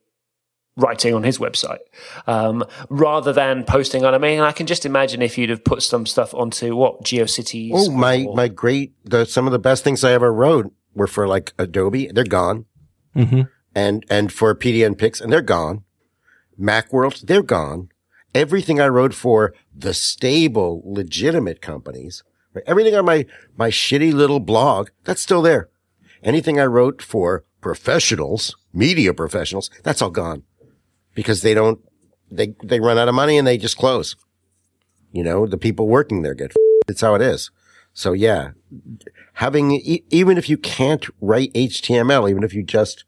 writing on his website um, rather than posting on. I mean, I can just imagine if you'd have put some stuff onto what GeoCities. Oh, my, or- my great, the, some of the best things I ever wrote were for like Adobe. They're gone. mm-hmm. And, and for PDN Pix and they're gone. Macworld, they're gone. Everything I wrote for the stable, legitimate companies, right? everything on my, my shitty little blog, that's still there. Anything I wrote for professionals, media professionals, that's all gone because they don't, they, they run out of money and they just close. You know, the people working there get, it's how it is. So yeah, having, e- even if you can't write HTML, even if you just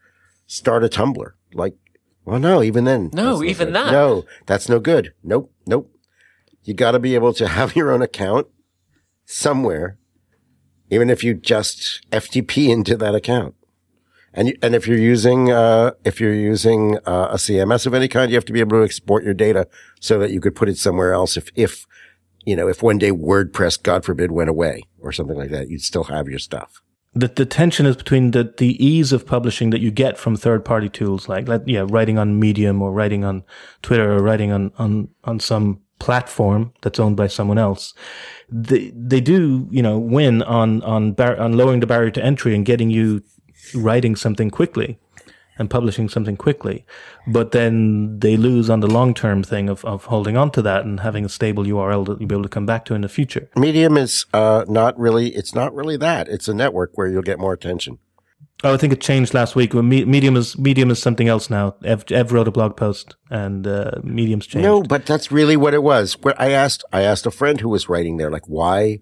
start a Tumblr, like, well, no, even then. No, even good. that. No, that's no good. Nope. Nope. You got to be able to have your own account somewhere, even if you just FTP into that account. And and if you're using uh, if you're using uh, a CMS of any kind, you have to be able to export your data so that you could put it somewhere else. If if you know if one day WordPress, God forbid, went away or something like that, you'd still have your stuff. the, the tension is between the, the ease of publishing that you get from third party tools like let, yeah writing on medium or writing on twitter or writing on, on, on some platform that's owned by someone else they, they do you know win on on bar- on lowering the barrier to entry and getting you writing something quickly and publishing something quickly but then they lose on the long term thing of, of holding on to that and having a stable url that you'll be able to come back to in the future Medium is uh, not really it's not really that. It's a network where you'll get more attention. Oh, I think it changed last week. Medium is Medium is something else now. Ev, Ev wrote a blog post, and uh, Medium's changed. No, but that's really what it was. Where I asked, I asked a friend who was writing there, like, why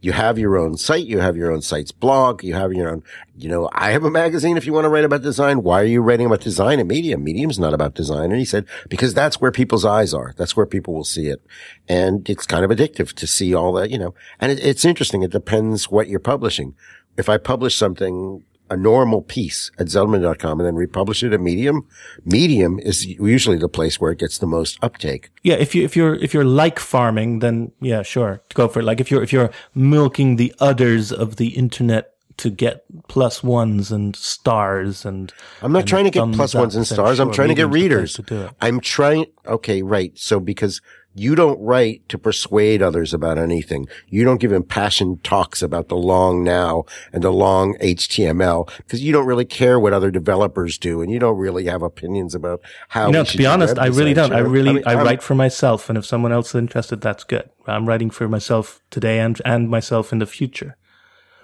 you have your own site, you have your own site's blog, you have your own, you know, I have a magazine if you want to write about design. Why are you writing about design in Medium? Medium's not about design. And he said, because that's where people's eyes are. That's where people will see it. And it's kind of addictive to see all that, you know, and it, it's interesting. It depends what you're publishing. If I publish something, a normal piece at Zeldman.com and then republish it at Medium, Medium is usually the place where it gets the most uptake. Yeah, if you if you're if you're like farming, then yeah, sure, go for it. Like if you're if you're milking the udders of the internet to get plus ones and stars and I'm not and trying to get plus ones and stars. I'm trying to get readers. To. I'm trying. Okay, right. So because you don't write to persuade others about anything, you don't give impassioned talks about the long now and the long HTML because you don't really care what other developers do, and you don't really have opinions about how. You know, we to be honest, I really don't. I you know? really mean, I write for myself, and if someone else is interested, that's good. I'm writing for myself today and and myself in the future.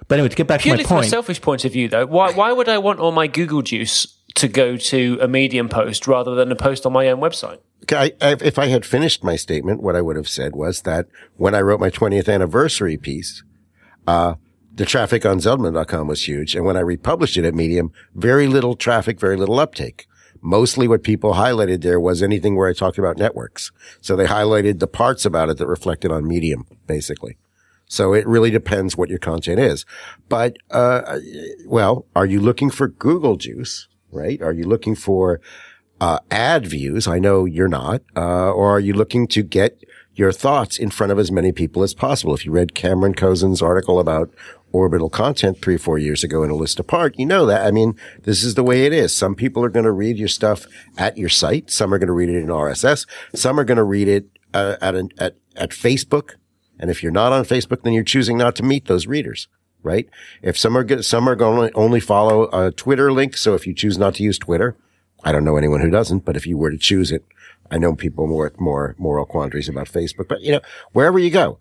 But anyway, to get back Purely to my purely from a selfish point of view, though, why why would I want all my Google juice to go to a Medium post rather than a post on my own website? I, I, if I had finished my statement, what I would have said was that when I wrote my 20th anniversary piece, uh, the traffic on Zeldman.com was huge. And when I republished it at Medium, very little traffic, very little uptake. Mostly what people highlighted there was anything where I talked about networks. So they highlighted the parts about it that reflected on Medium, basically. So it really depends what your content is. But, uh, well, are you looking for Google juice, right? Are you looking for, uh, ad views? I know you're not. Uh, or are you looking to get your thoughts in front of as many people as possible? If you read Cameron Koczon's article about orbital content three, or four years ago in a list apart, you know that. I mean, this is the way it is. Some people are going to read your stuff at your site. Some are going to read it in RSS. Some are going to read it uh, at, an, at, at Facebook. And if you're not on Facebook, then you're choosing not to meet those readers, right? If some are, some are going to only follow a Twitter link. So if you choose not to use Twitter, I don't know anyone who doesn't, but if you were to choose it, I know people more, more moral quandaries about Facebook, but you know, wherever you go,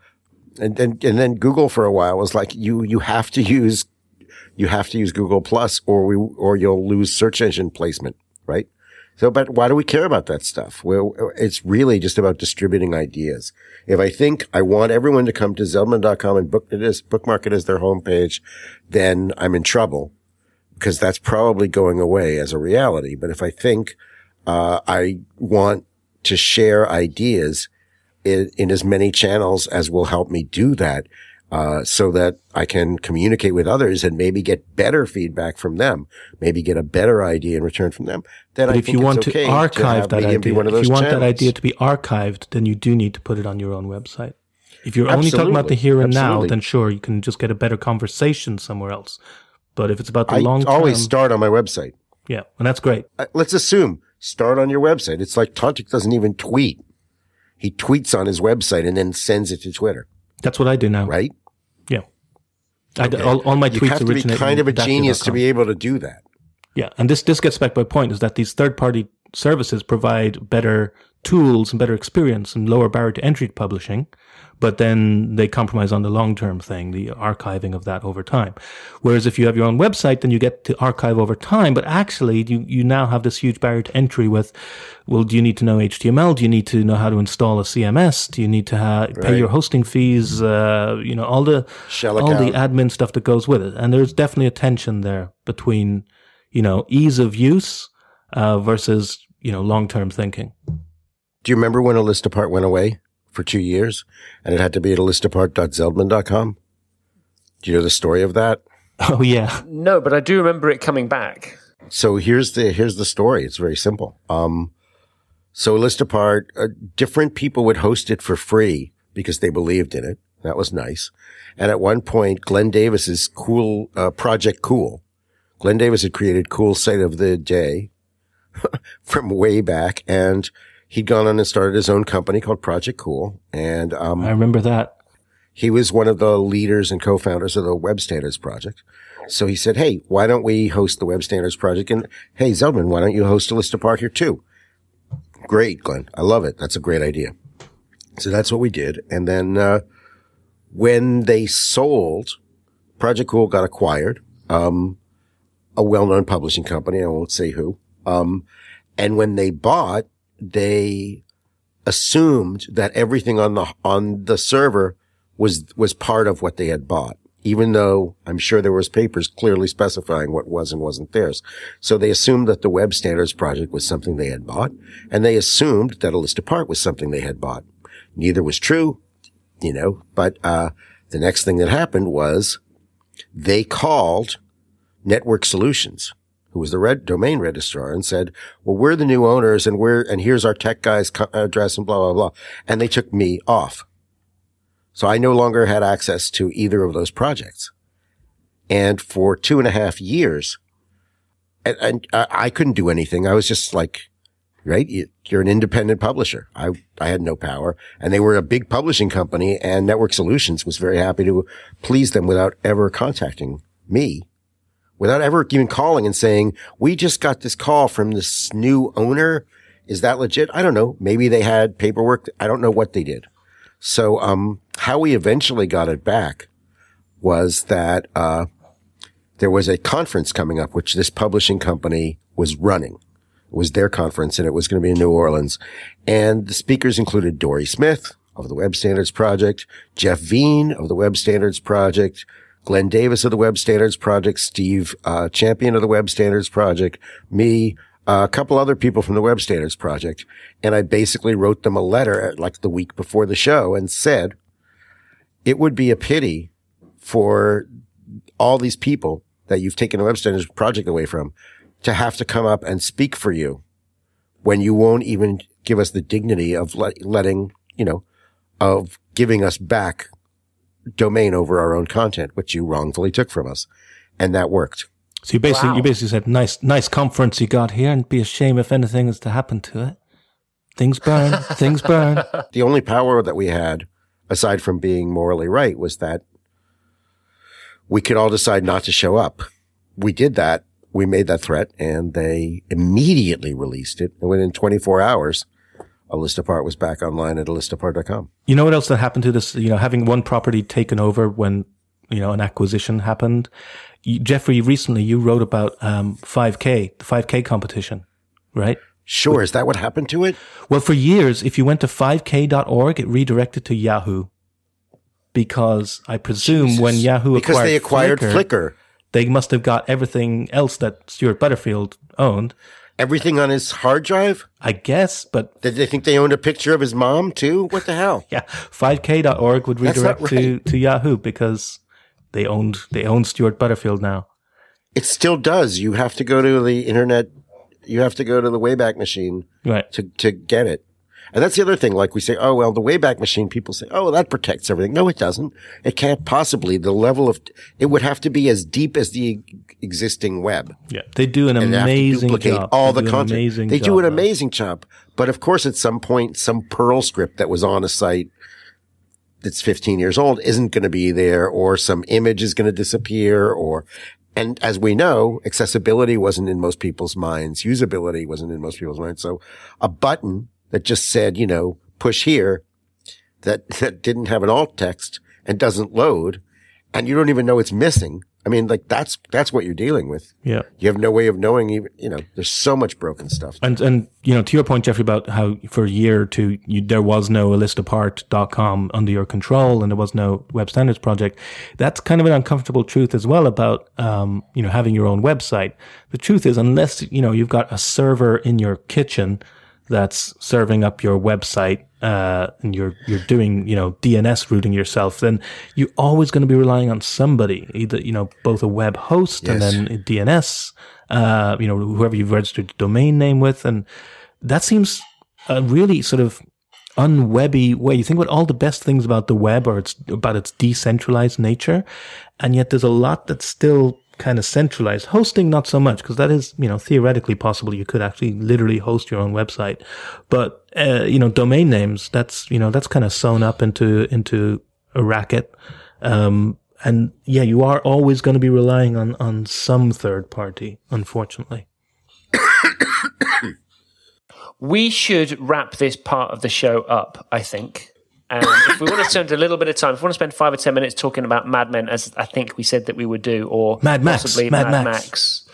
and, and, and then Google for a while was like, you, you have to use, you have to use Google plus or we, or you'll lose search engine placement, right? So, but why do we care about that stuff? Well, it's really just about distributing ideas. If I think I want everyone to come to Zeldman.com and book it as, bookmark it as their homepage, then I'm in trouble because that's probably going away as a reality. But if I think, uh, I want to share ideas, in, in as many channels as will help me do that. Uh, so that I can communicate with others and maybe get better feedback from them, maybe get a better idea in return from them. Then but I if you want okay to archive to that idea, if you want that idea to be archived, then you do need to put it on your own website. If you're only talking about the here and now, then sure, you can just get a better conversation somewhere else. But if it's about the I long term, I always start on my website. yeah, and that's great. Uh, Let's assume start on your website. It's like Tantek doesn't even tweet. He tweets on his website and then sends it to Twitter, That's what I do now. right? Yeah, I all, all my You tweets have to be kind of a genius to be able to do that. Yeah, and this this gets back to my point is that these third party services provide better tools and better experience and lower barrier to entry to publishing, but then they compromise on the long term thing, the archiving of that over time. Whereas if you have your own website, then you get to archive over time, but actually you, you now have this huge barrier to entry with, well, do you need to know HTML? Do you need to know how to install a CMS? Do you need to ha- pay your hosting fees? Uh, you know, all the, Shell all the admin stuff that goes with it. And there's definitely a tension there between, you know, ease of use uh, versus, you know, long term thinking. Do you remember when a list apart went away for two years and it had to be at a listapart.zeldman.com? Do you know the story of that? Oh, yeah. No, but I do remember it coming back. So here's the here's the story. It's very simple. Um, so list apart, uh, different people would host it for free because they believed in it. That was nice. And at one point, Glenn Davis's cool uh, project Cool. Glenn Davis had created Cool Site of the Day from way back, and he'd gone on and started his own company called Project Cool. And um, I remember that. he was one of the leaders and co-founders of the Web Standards Project. So he said, Hey, why don't we host the Web Standards Project? And hey, Zeldman, why don't you host a list apart here too? Great, Glenn. I love it. That's a great idea. So that's what we did. And then, uh, when they sold, Project Cool got acquired, um, a well-known publishing company. I won't say who. Um, and when they bought, they assumed that everything on the, on the server was, was part of what they had bought, even though I'm sure there was papers clearly specifying what was and wasn't theirs. So they assumed that the web standards project was something they had bought and they assumed that a list apart was something they had bought. Neither was true, you know, but, uh, the next thing that happened was they called Network Solutions, who was the red domain registrar and said, well, we're the new owners and we're, and here's our tech guy's address and blah, blah, blah. And they took me off. So I no longer had access to either of those projects. And for two and a half years, and, and I, couldn't do anything. I was just like, right? You- You're an independent publisher. I, I had no power and they were a big publishing company and Network Solutions was very happy to please them without ever contacting me, without ever even calling and saying, we just got this call from this new owner. Is that legit? I don't know. Maybe they had paperwork. I don't know what they did. So, um, how we eventually got it back was that, uh, there was a conference coming up, which this publishing company was running. It was their conference and it was going to be in New Orleans. And the speakers included Dori Smith of the Web Standards Project, Jeff Veen of the Web Standards Project, Glenn Davis of the Web Standards Project, Steve uh, Champeon of the Web Standards Project, me, uh, a couple other people from the Web Standards Project. And I basically wrote them a letter at, like the week before the show and said, it would be a pity for all these people that you've taken the Web Standards Project away from to have to come up and speak for you when you won't even give us the dignity of let, letting, you know, of giving us back domain over our own content, which you wrongfully took from us. And that worked. So you basically Wow. you basically said nice nice conference you got here, and be a shame if anything is to happen to it. Things burn, things burn. The only power that we had, aside from being morally right, was that we could all decide not to show up. We did that. We made that threat and they immediately released it. And within 24 hours, a list apart was back online at alistapart.com. You know what else that happened to this? You know, having one property taken over when you know an acquisition happened. You, Jeffrey, recently you wrote about um, 5K, the 5K competition, right? Sure. Is that what happened to it? Well, for years, if you went to 5k.org, it redirected to Yahoo. Because I presume when Yahoo Because acquired they acquired Flickr, Flickr. they must have got everything else that Stewart Butterfield owned. Everything on his hard drive? I guess, but Did they think they owned a picture of his mom too? What the hell? yeah, 5k.org would redirect to, to Yahoo because they owned they owned Stewart Butterfield now. It still does. You have to go to the internet. You have to go to the Wayback Machine Right. to, to get it. And that's the other thing. Like we say, oh, well, the Wayback Machine, people say, oh, that protects everything. No, it doesn't. It can't possibly. The level of, it would have to be as deep as the existing web. Yeah. They do an And they have to amazing duplicate job. all They the do an content. amazing they job, do an amazing job. But of course, at some point, some Perl script that was on a site that's 15 years old isn't going to be there or some image is going to disappear or, and as we know, accessibility wasn't in most people's minds. Usability wasn't in most people's minds. So a button that just said, you know, push here that, that didn't have an alt text and doesn't load and you don't even know it's missing. I mean, like that's, that's what you're dealing with. Yeah. You have no way of knowing even, you know, there's so much broken stuff. And, and, you know, to your point, Jeffrey, about how for a year or two, you, there was no listapart.com under your control and there was no web standards project. That's kind of an uncomfortable truth as well about, um, you know, having your own website. The truth is, unless, you know, you've got a server in your kitchen that's serving up your website, uh, and you're, you're doing, you know, DNS routing yourself, then you're always going to be relying on somebody, either, you know, both a web host and then a DNS, uh, you know, whoever you've registered the domain name with. And that seems a really sort of unwebby way. You think about all the best things about the web or it's about its decentralized nature. And yet there's a lot that's still kind of centralized. Hosting, not so much, because that is, you know, theoretically possible. You could actually literally host your own website. But, uh, you know, domain names, that's, you know, that's kind of sewn up into, into a racket. Um, and yeah, you are always going to be relying on, on some third party, unfortunately. We should wrap this part of the show up, I think. And if we want to spend a little bit of time, if we want to spend five or ten minutes talking about Mad Men, as I think we said that we would do, or Mad Max, possibly Mad Mad, Max. Max.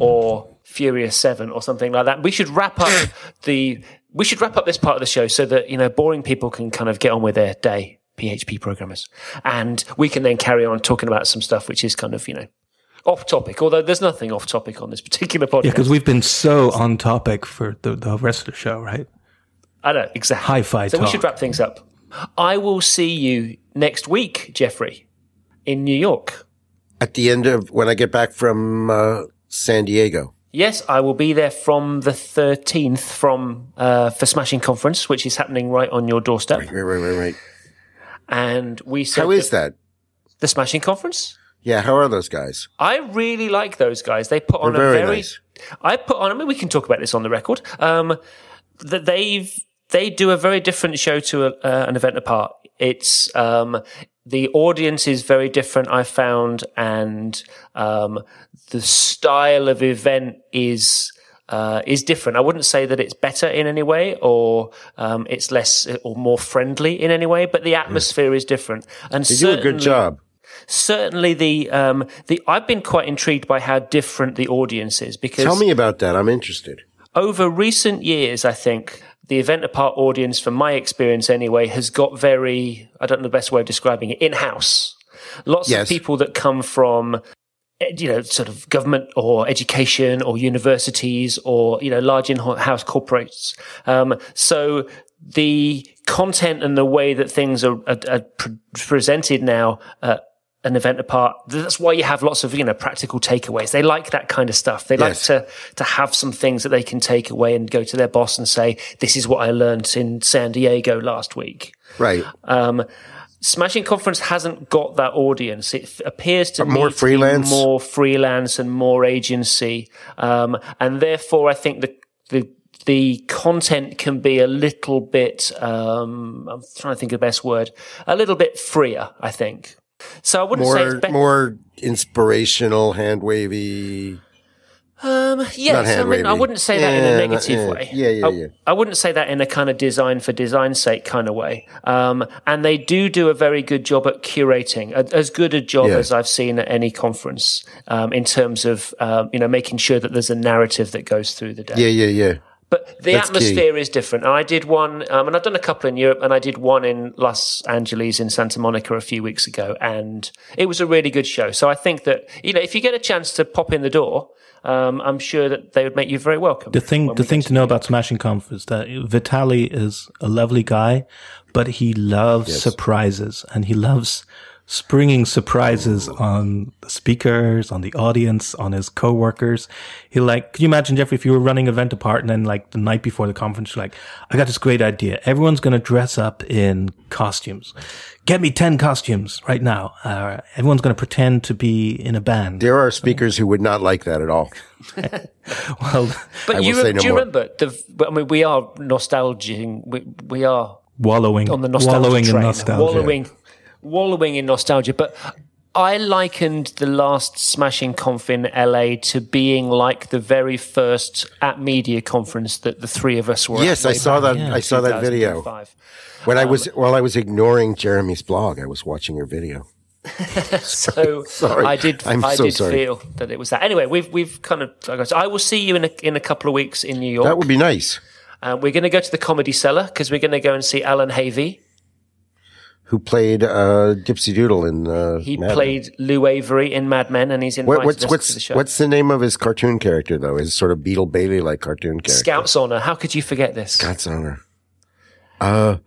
or Furious Seven, or something like that, we should wrap up the we should wrap up this part of the show so that you know boring people can kind of get on with their day, PHP programmers, and we can then carry on talking about some stuff which is kind of you know off topic. Although there's nothing off topic on this particular podcast. Yeah, because we've been so on topic for the, the rest of the show, right? I know exactly. Hi-fi So we should wrap things up. I will see you next week, Jeffrey, in New York. At the end of when I get back from uh, San Diego. Yes, I will be there from the 13th from uh, for Smashing Conference, which is happening right on your doorstep. Right, right, right, right. And we said How is that? the Smashing Conference. Yeah, how are those guys? I really like those guys. They put on They're a very very. nice. I put on. I mean, we can talk about this on the record. Um, that they've they do a very different show to a, uh, an event apart. It's um, the audience is very different. I found, and um, the style of event is. Uh, is different. I wouldn't say that it's better in any way, or um, it's less or more friendly in any way, but the atmosphere is different. And They do a good job. certainly the um the I've been quite intrigued by how different the audience is because Tell me about that. I'm interested. over recent years I think the event apart audience from my experience anyway has got very I don't know the best way of describing it in house lots Yes. of people that come from eh, you know sort of government or education or universities or you know large in-house corporates um so the content and the way that things are, are, are pre- presented now uh, an event apart. That's why you have lots of, you know, practical takeaways. They like that kind of stuff. They like to, to have some things that they can take away and go to their boss and say, this is what I learned in San Diego last week. Right. Um, Smashing Conference hasn't got that audience. It appears to more to be freelance? more freelance and more agency, um, and therefore I think the the the content can be a little bit. Um, I'm trying to think of the best word. A little bit freer, I think. So I wouldn't say it's More, more inspirational, hand wavy. Um, yes, Not I, mean, I wouldn't say that in Yeah, a not- negative yeah. way. Yeah, yeah, I, yeah. I wouldn't say that in a kind of design for design sake kind of way. Um, and they do do a very good job at curating, a, as good a job Yeah. as I've seen at any conference um, in terms of um, you know making sure that there's a narrative that goes through the day. Yeah, yeah, yeah. But the That's key. atmosphere is different. And I did one, um, and I've done a couple in Europe, and I did one in Los Angeles in Santa Monica a few weeks ago, and it was a really good show. So I think that you know, if you get a chance to pop in the door, um, I'm sure that they would make you very welcome. The thing, the thing get to know about Smashing Conf is that Vitaly is a lovely guy, but he loves surprises and he loves springing surprises on the speakers, on the audience, on his co-workers. He like, can you imagine, Jeffrey, if you were running an event apart and then like the night before the conference, you're like, I got this great idea. Everyone's going to dress up in costumes. Get me 10 costumes right now. Uh, everyone's going to pretend to be in a band. There are speakers who would not like that at all. Well, But I you, will say no do you more. remember the? I mean, we are nostalgizing. We, we are wallowing, on the nostalgia wallowing train, in nostalgia. wallowing, wallowing in nostalgia. But I likened the last Smashing Conf in LA to being like the very first at media conference that the three of us were. Yes, at I saw that. in I saw that video. 2005. When I was while I was ignoring Jeremy's blog, I was watching your video. So Sorry. I did. I'm I so did sorry. feel that it was that. Anyway, we've we've kind of. like I said, I will see you in a in a couple of weeks in New York. That would be nice. uh, we're going to go to the Comedy Cellar because we're going to go and see Allan Havey. Who played uh, Gypsy Doodle in? Uh, He Mad Men. played Lou Avery in Mad Men, and he's invited What, what's what's the show. what's the name of his cartoon character though? His sort of Beetle Bailey like cartoon character. Scout's Honor. How could you forget this? God's honor. Uh,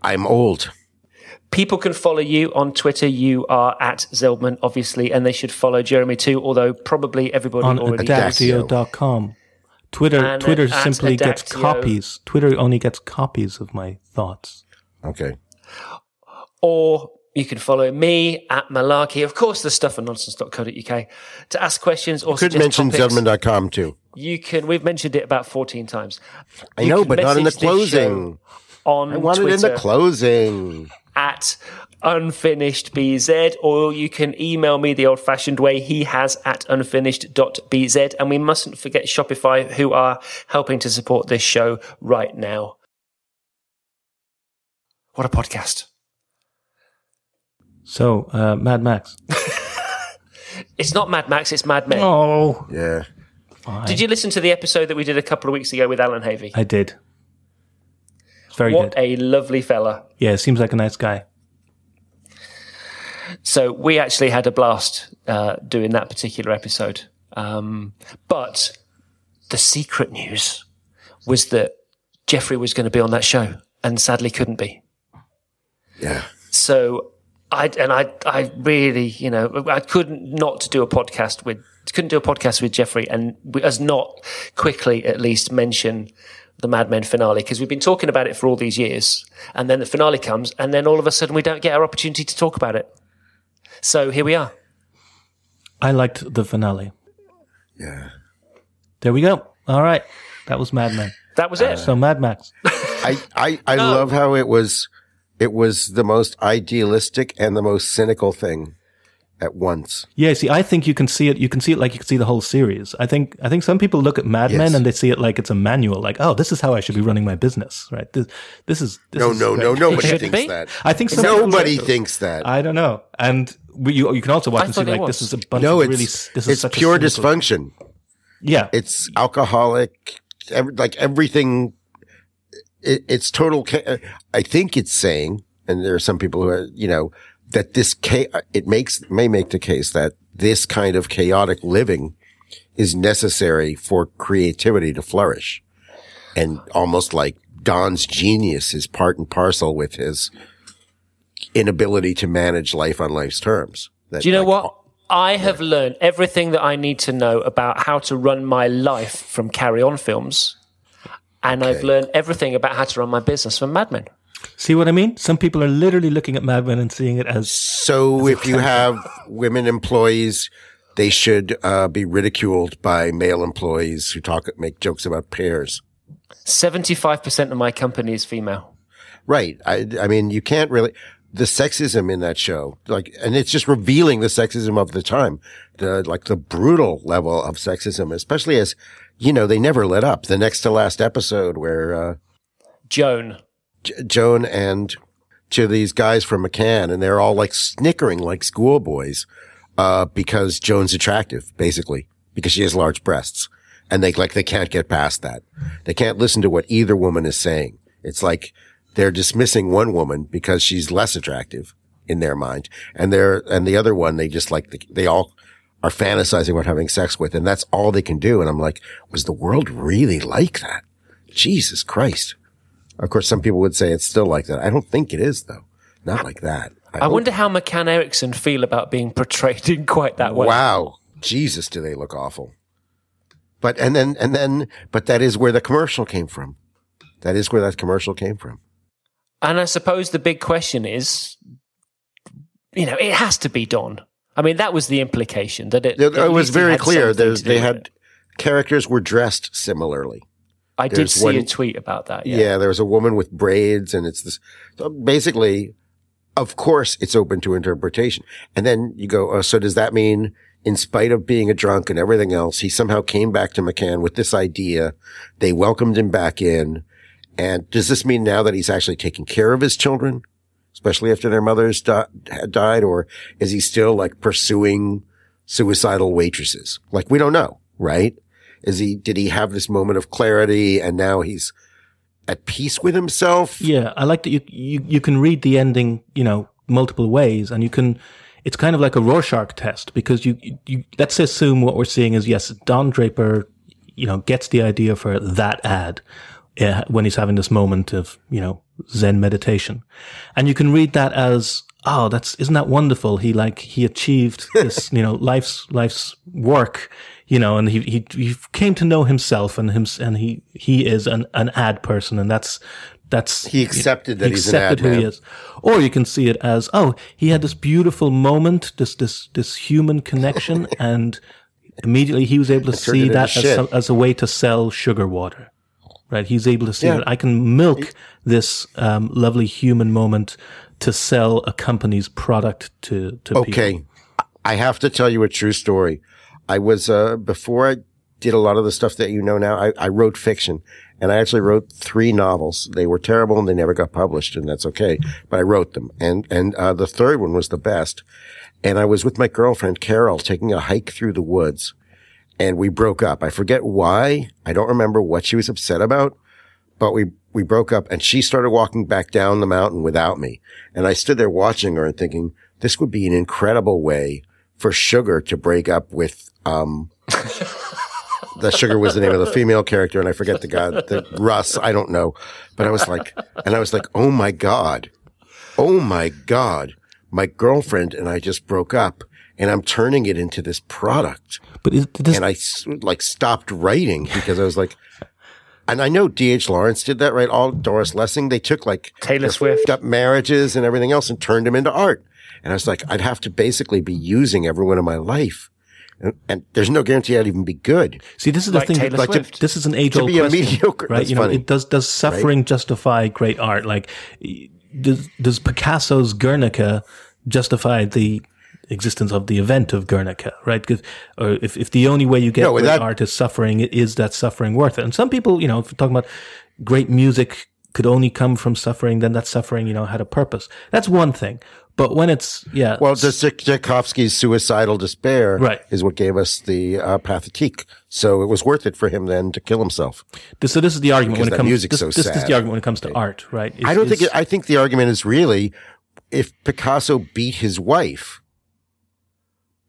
I'm old. People can follow you on Twitter. You are at Zeldman, obviously, and they should follow Jeremy too, although probably everybody on already Adactio. does. adactio.com. Twitter And Twitter at simply gets copies. Twitter only gets copies of my thoughts. Okay. Or you can follow me at Malarkey. Of course, the stuff at nonsense.co.uk to ask questions or Could mention topics. Zeldman.com too. You can, we've mentioned it about 14 times. I You know, but not in the closing. On I want Twitter. it in the closing. at unfinishedbz, or you can email me the old fashioned way he has at unfinished.bz. And we mustn't forget Shopify, who are helping to support this show right now. What a podcast. So, uh, Mad Max. It's not Mad Max, it's Mad Men. Oh, Yeah. fine. Did you listen to the episode that we did a couple of weeks ago with Allan Havey? I did. It's very What good. a lovely fella. Yeah, seems like a nice guy. So we actually had a blast uh, doing that particular episode. Um, but the secret news was that Jeffrey was going to be on that show and sadly couldn't be. Yeah. So I and I I really you know I couldn't not do a podcast with couldn't do a podcast with Jeffrey and as not quickly at least mention the Mad Men finale because we've been talking about it for all these years and then the finale comes and then all of a sudden we don't get our opportunity to talk about it. So here we are. I liked the finale. Yeah. There we go. All right. That was Mad Men. That was it. So, Mad Max. I, I, I love how it was, it was the most idealistic and the most cynical thing at once. Yeah, see, I think you can see it. You can see it like you can see the whole series. I think, I think some people look at Mad Yes. Men and they see it like it's a manual. Like, oh, this is how I should be running my business, right? This, this is. This No, is no, like- no, nobody thinks be. that. I think some Nobody thinks that. I don't know. And we, you, you can also watch I and see thought it like this is a bunch no, of it's, really. This is it's such pure cynical- dysfunction. Yeah, It's alcoholic, ev- like everything. It, it's total. I think it's saying, and there are some people who are, you know, that this it makes may make the case that this kind of chaotic living is necessary for creativity to flourish, and almost like Don's genius is part and parcel with his inability to manage life on life's terms. That, Do you know like, what? I have learned everything that I need to know about how to run my life from Carry On films, and I've learned everything about how to run my business from Mad Men. See what I mean? Some people are literally looking at Mad Men and seeing it as So if you have women employees, they should uh, be ridiculed by male employees who talk, make jokes about pears. Seventy-five percent of my company is female. Right. I, I mean, you can't really, the sexism in that show, like, and it's just revealing the sexism of the time, the, like the brutal level of sexism, especially as, you know, they never let up. The next to last episode where, uh, Joan. J- Joan and to these guys from McCann and they're all like snickering like schoolboys, uh, because Joan's attractive, basically, because she has large breasts. And they like, they can't get past that. They can't listen to what either woman is saying. It's like they're dismissing one woman because she's less attractive in their mind. And they're, and the other one, they just like, they all are fantasizing about having sex with. And that's all they can do. And I'm like, was the world really like that? Jesus Christ. Of course, some people would say it's still like that. I don't think it is though. Not like that. I hope- wonder how McCann Erickson feel about being portrayed in quite that way. Wow. Jesus, do they look awful. But, and then, and then, but that is where the commercial came from. That is where that commercial came from. And I suppose the big question is, you know, it has to be Don. I mean, that was the implication that it. It, it was very clear. something There's, to do they had characters were dressed similarly. I did see one- a tweet about that. Yeah. Yeah. there was a woman with braids and it's this, so basically, of course it's open to interpretation. And then you go, oh, so does that mean in spite of being a drunk and everything else, he somehow came back to McCann with this idea. They welcomed him back in. And does this mean now that he's actually taking care of his children, especially after their mothers di- died? Or is he still like pursuing suicidal waitresses? Like we don't know, right? Is he, did he have this moment of clarity and now he's at peace with himself? Yeah, I like that you, you you can read the ending, you know, multiple ways, and you can. It's kind of like a Rorschach test because you you let's assume what we're seeing is yes, Don Draper, you know, gets the idea for that ad uh, when he's having this moment of you know Zen meditation, and you can read that as oh, that's isn't that wonderful? He like he achieved this, you know, life's life's work, you know, and he he, he came to know himself and him and he he is an an ad person, and that's that's He accepted that he he's an ad accepted who he is. Or you can see it as, oh, he had this beautiful moment, this this this human connection, and immediately he was able to see that as, some, as a way to sell sugar water. Right? He's able to see Yeah. that I can milk this um, lovely human moment to sell a company's product to to people. Okay. I have to tell you a true story. I was, uh, before I did a lot of the stuff that you know now, I, I wrote fiction and I actually wrote three novels. They were terrible and they never got published and that's okay. But I wrote them and, and, uh, the third one was the best. And I was with my girlfriend Carol taking a hike through the woods and we broke up. I forget why. I don't remember what she was upset about, but we, we broke up and she started walking back down the mountain without me. And I stood there watching her and thinking, this would be an incredible way for Sugar to break up with, um, the Sugar was the name of the female character. And I forget the guy, the Russ. I don't know, but I was like, and I was like, Oh my God. Oh my God. My girlfriend and I just broke up and I'm turning it into this product But is, this, and I like stopped writing because I was like, and I know D.H. Lawrence did that, right? All Doris Lessing, they took like Taylor Swift. fucked up marriages and everything else and turned them into art. And I was like, I'd have to basically be using everyone in my life. And, and there's no guarantee I'd even be good. See, this is the Like thing. Taylor like to- Swift. this is an age-old be a question, mediocre- right? that's you know, funny. it does does suffering justify great art? Like, does does Picasso's Guernica justify the existence of the event of Guernica? Right? 'Cause- or if if the only way you get No, great that- art is suffering, is that suffering worth it? And some people, you know, if we're talking about great music could only come from suffering, then that suffering, you know, had a purpose. That's one thing. But when it's yeah, Well, just Tchaikovsky's suicidal despair Right. is what gave us the uh, Pathétique. So it was worth it for him then to kill himself. this, so this is the argument Because when it comes. music's This, so this is the argument when it comes to art, right? I don't think it, I think the argument is really if Picasso beat his wife,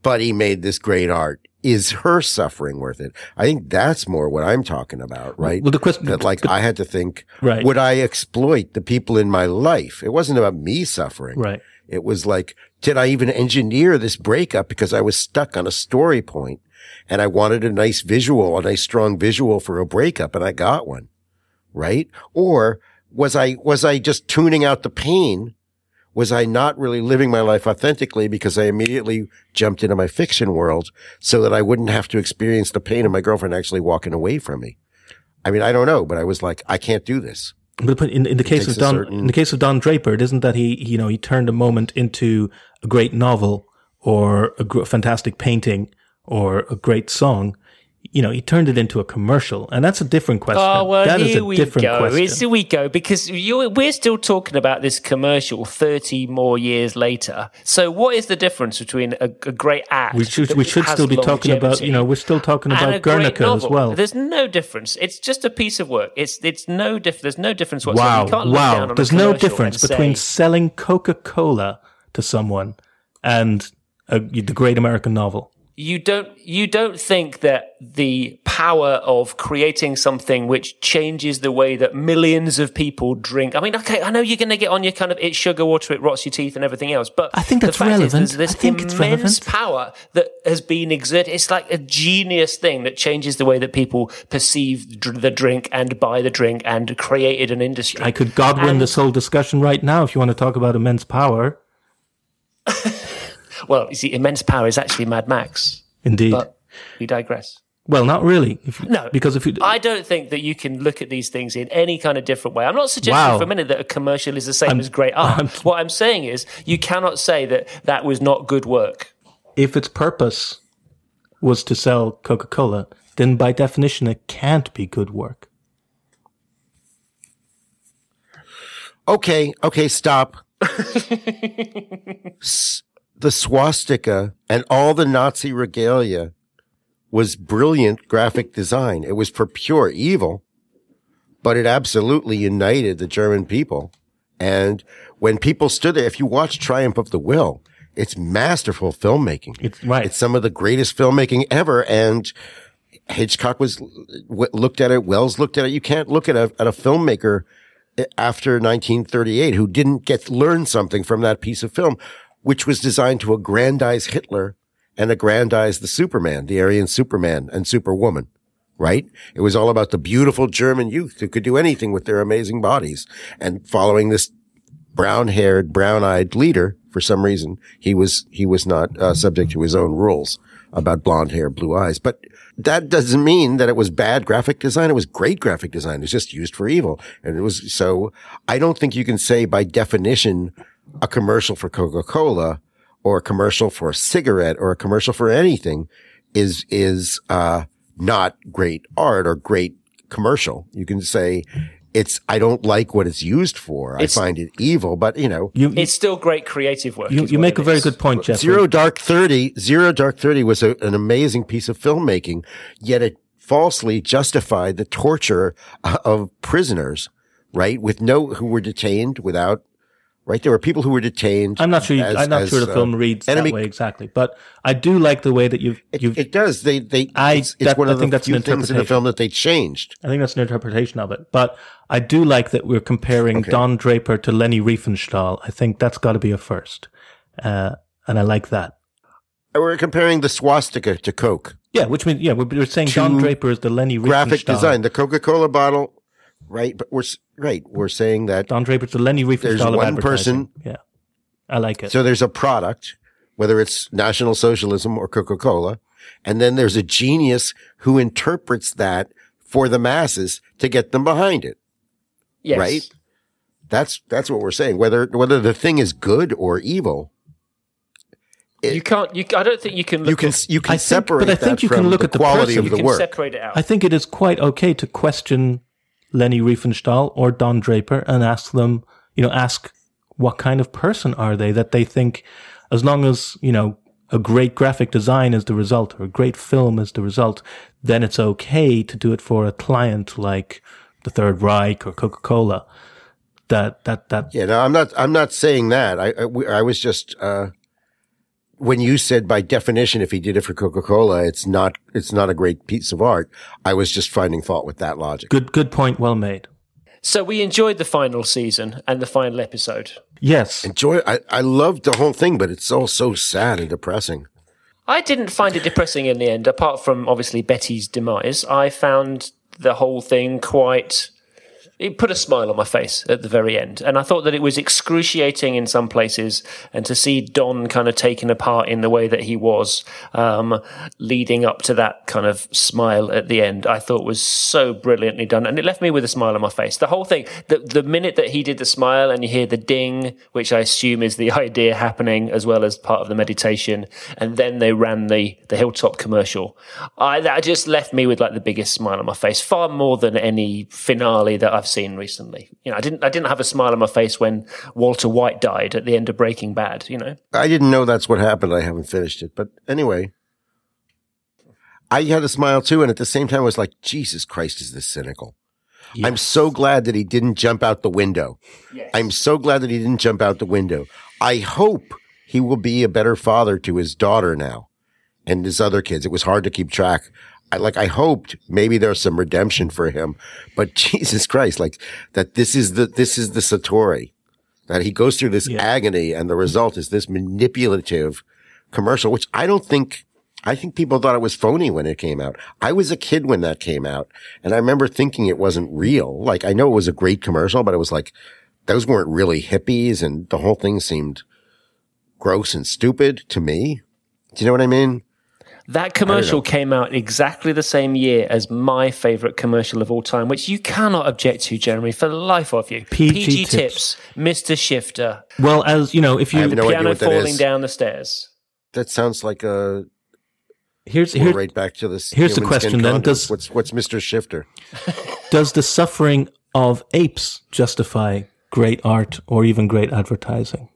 but he made this great art, is her suffering worth it? I think that's more what I'm talking about, right? Well, the question- that like I had to think, Right. would I exploit the people in my life? It wasn't about me suffering. Right. It was like, did I even engineer this breakup because I was stuck on a story point and I wanted a nice visual, a nice strong visual for a breakup and I got one, right? Or was I, was I just tuning out the pain? Was I not really living my life authentically because I immediately jumped into my fiction world so that I wouldn't have to experience the pain of my girlfriend actually walking away from me? I mean, I don't know, but I was like, I can't do this. But in, in the case of Don, certain- in the case of Don Draper, it isn't that he, you know, he turned a moment into a great novel or a gr- fantastic painting or a great song. You know, he turned it into a commercial, and that's a different question. Oh well, That is here a we different go. question. It's, here we go because you we're still talking about this commercial thirty more years later. So, what is the difference between a, a great act? we should we should still be talking about, you know, we're still talking about Guernica as well. There's no difference. It's just a piece of work. It's it's no diff. There's no difference whatsoever. Wow, You can't look down wow. There's no difference between say- selling Coca Cola to someone and a, the great American novel. You don't you don't think that the power of creating something which changes the way that millions of people drink. I mean, okay, I know you're going to get on your kind of it's sugar water, it rots your teeth, and everything else, but I think that's the fact relevant. Is, there's I think this it's immense relevant. power that has been exerted. It's like a genius thing that changes the way that people perceive dr- the drink and buy the drink and created an industry. I could Godwin And- this whole discussion right now if you want to talk about immense power. well, you see, immense power is actually Mad Max, Indeed. but we digress. well, not really. If No, because if you, I don't think that you can look at these things in any kind of different way. I'm not suggesting Wow. for a minute that a commercial is the same as great art. what I'm saying is you cannot say that that was not good work. if its purpose was to sell Coca Cola, then by definition it can't be good work. Okay, okay, stop. S- the swastika and all the Nazi regalia was brilliant graphic design. It was for pure evil, but it absolutely united the German people. And when people stood there, if you watch Triumph of the Will, it's masterful filmmaking. It's right. It's some of the greatest filmmaking ever. And Hitchcock was w- looked at it. Welles looked at it. You can't look at a, at a filmmaker after 1938 who didn't get learn something from that piece of film, which was designed to aggrandize Hitler and aggrandize the Superman, the Aryan Superman and Superwoman. Right? It was all about the beautiful German youth who could do anything with their amazing bodies and following this brown haired, brown eyed leader. For some reason, he was, he was not uh, subject to his own rules about blonde hair, blue eyes. But that doesn't mean that it was bad graphic design. It was great graphic design. It was just used for evil. And it was, so I don't think you can say by definition a commercial for Coca-Cola or a commercial for a cigarette or a commercial for anything is, is, uh, not great art or great commercial. You can say it's, I don't like what it's used for. I find it evil, but you know, You, you, It's still great creative work. you, you make it a very is. good point, Jeff. Zero Dark Thirty, Zero Dark Thirty was a, an amazing piece of filmmaking, yet it falsely justified the torture uh, of prisoners, right? With no, who were detained without, right? There were people who were detained. I'm not sure. You, as- I'm not as, sure the uh, film reads enemy- that way exactly, but I do like the way that you've. It, you've it does. They, they, I- it's, it's that- one I of think the that's an few things in the interpretation. film that they changed. I think that's an interpretation of it, but I do like that we're comparing Okay. Don Draper to Leni Riefenstahl. I think that's got to be a first, uh, and I like that. We're comparing the swastika to Coke. Yeah, which means yeah, we're, we're saying Don Draper is the Leni Riefenstahl. Graphic Riefenstahl. design. The Coca-Cola bottle, right? But we're, right. We're saying that Don Draper's the Leni Riefenstahl There's of one person- Yeah, I like it. So there's a product, whether it's National Socialism or Coca-Cola, and then there's a genius who interprets that for the masses to get them behind it. Yes. right? That's that's what we're saying. Whether whether the thing is good or evil, You can't. You, I don't think you can. Look you can at- you can I think- separate but I think that you can look the at the quality person. of you the work. separate it out. I think it is quite okay to question Leni Riefenstahl or Don Draper and ask them, you know, ask what kind of person are they that they think, as long as, you know, a great graphic design is the result or a great film is the result, then it's okay to do it for a client like the Third Reich or Coca-Cola. That, that, that, Yeah, no, I'm not. I'm not saying that. I I, I was just uh, when you said by definition, if he did it for Coca-Cola, it's not, it's not a great piece of art. I was just finding fault with that logic. Good, good point. Well made. So we enjoyed the final season and the final episode. Yes. Enjoy. I, I loved the whole thing, but it's all so sad and depressing. I didn't find it depressing in the end, apart from obviously Betty's demise. I found the whole thing quite it put a smile on my face at the very end. And I thought that it was excruciating in some places. And to see Don kind of taken apart in the way that he was, um, leading up to that kind of smile at the end, I thought was so brilliantly done. And it left me with a smile on my face. The whole thing, the, the minute that he did the smile and you hear the ding, which I assume is the idea happening as well as part of the meditation. And then they ran the, the Hilltop commercial. I, that just left me with like the biggest smile on my face, far more than any finale that I've seen recently. You know, I didn't I didn't have a smile on my face when Walter White died at the end of Breaking Bad. You know, I didn't know that's what happened. I haven't finished it, but anyway, I had a smile too, and at the same time, I was like, Jesus Christ, is this cynical? Yes. I'm so glad that he didn't jump out the window. Yes. I'm so glad that he didn't jump out the window. I hope he will be a better father to his daughter now and his other kids. It was hard to keep track I, like I hoped maybe there's some redemption for him, but Jesus Christ, like that this is the, this is the Satori that he goes through this yeah. agony and the result is this manipulative commercial, which I don't think, I think people thought it was phony when it came out. I was a kid when that came out and I remember thinking it wasn't real. Like I know it was a great commercial, but it was like, those weren't really hippies and the whole thing seemed gross and stupid to me. Do you know what I mean? That commercial came out exactly the same year as my favorite commercial of all time, which you cannot object to, Jeremy, for the life of you. PG, PG tips. tips. Mr. Shifter. Well, as you know, if you no piano falling down the stairs. That sounds like a. Here's here, right back to this. Here's the question then: Does what's what's Mr. Shifter? does the suffering of apes justify great art or even great advertising?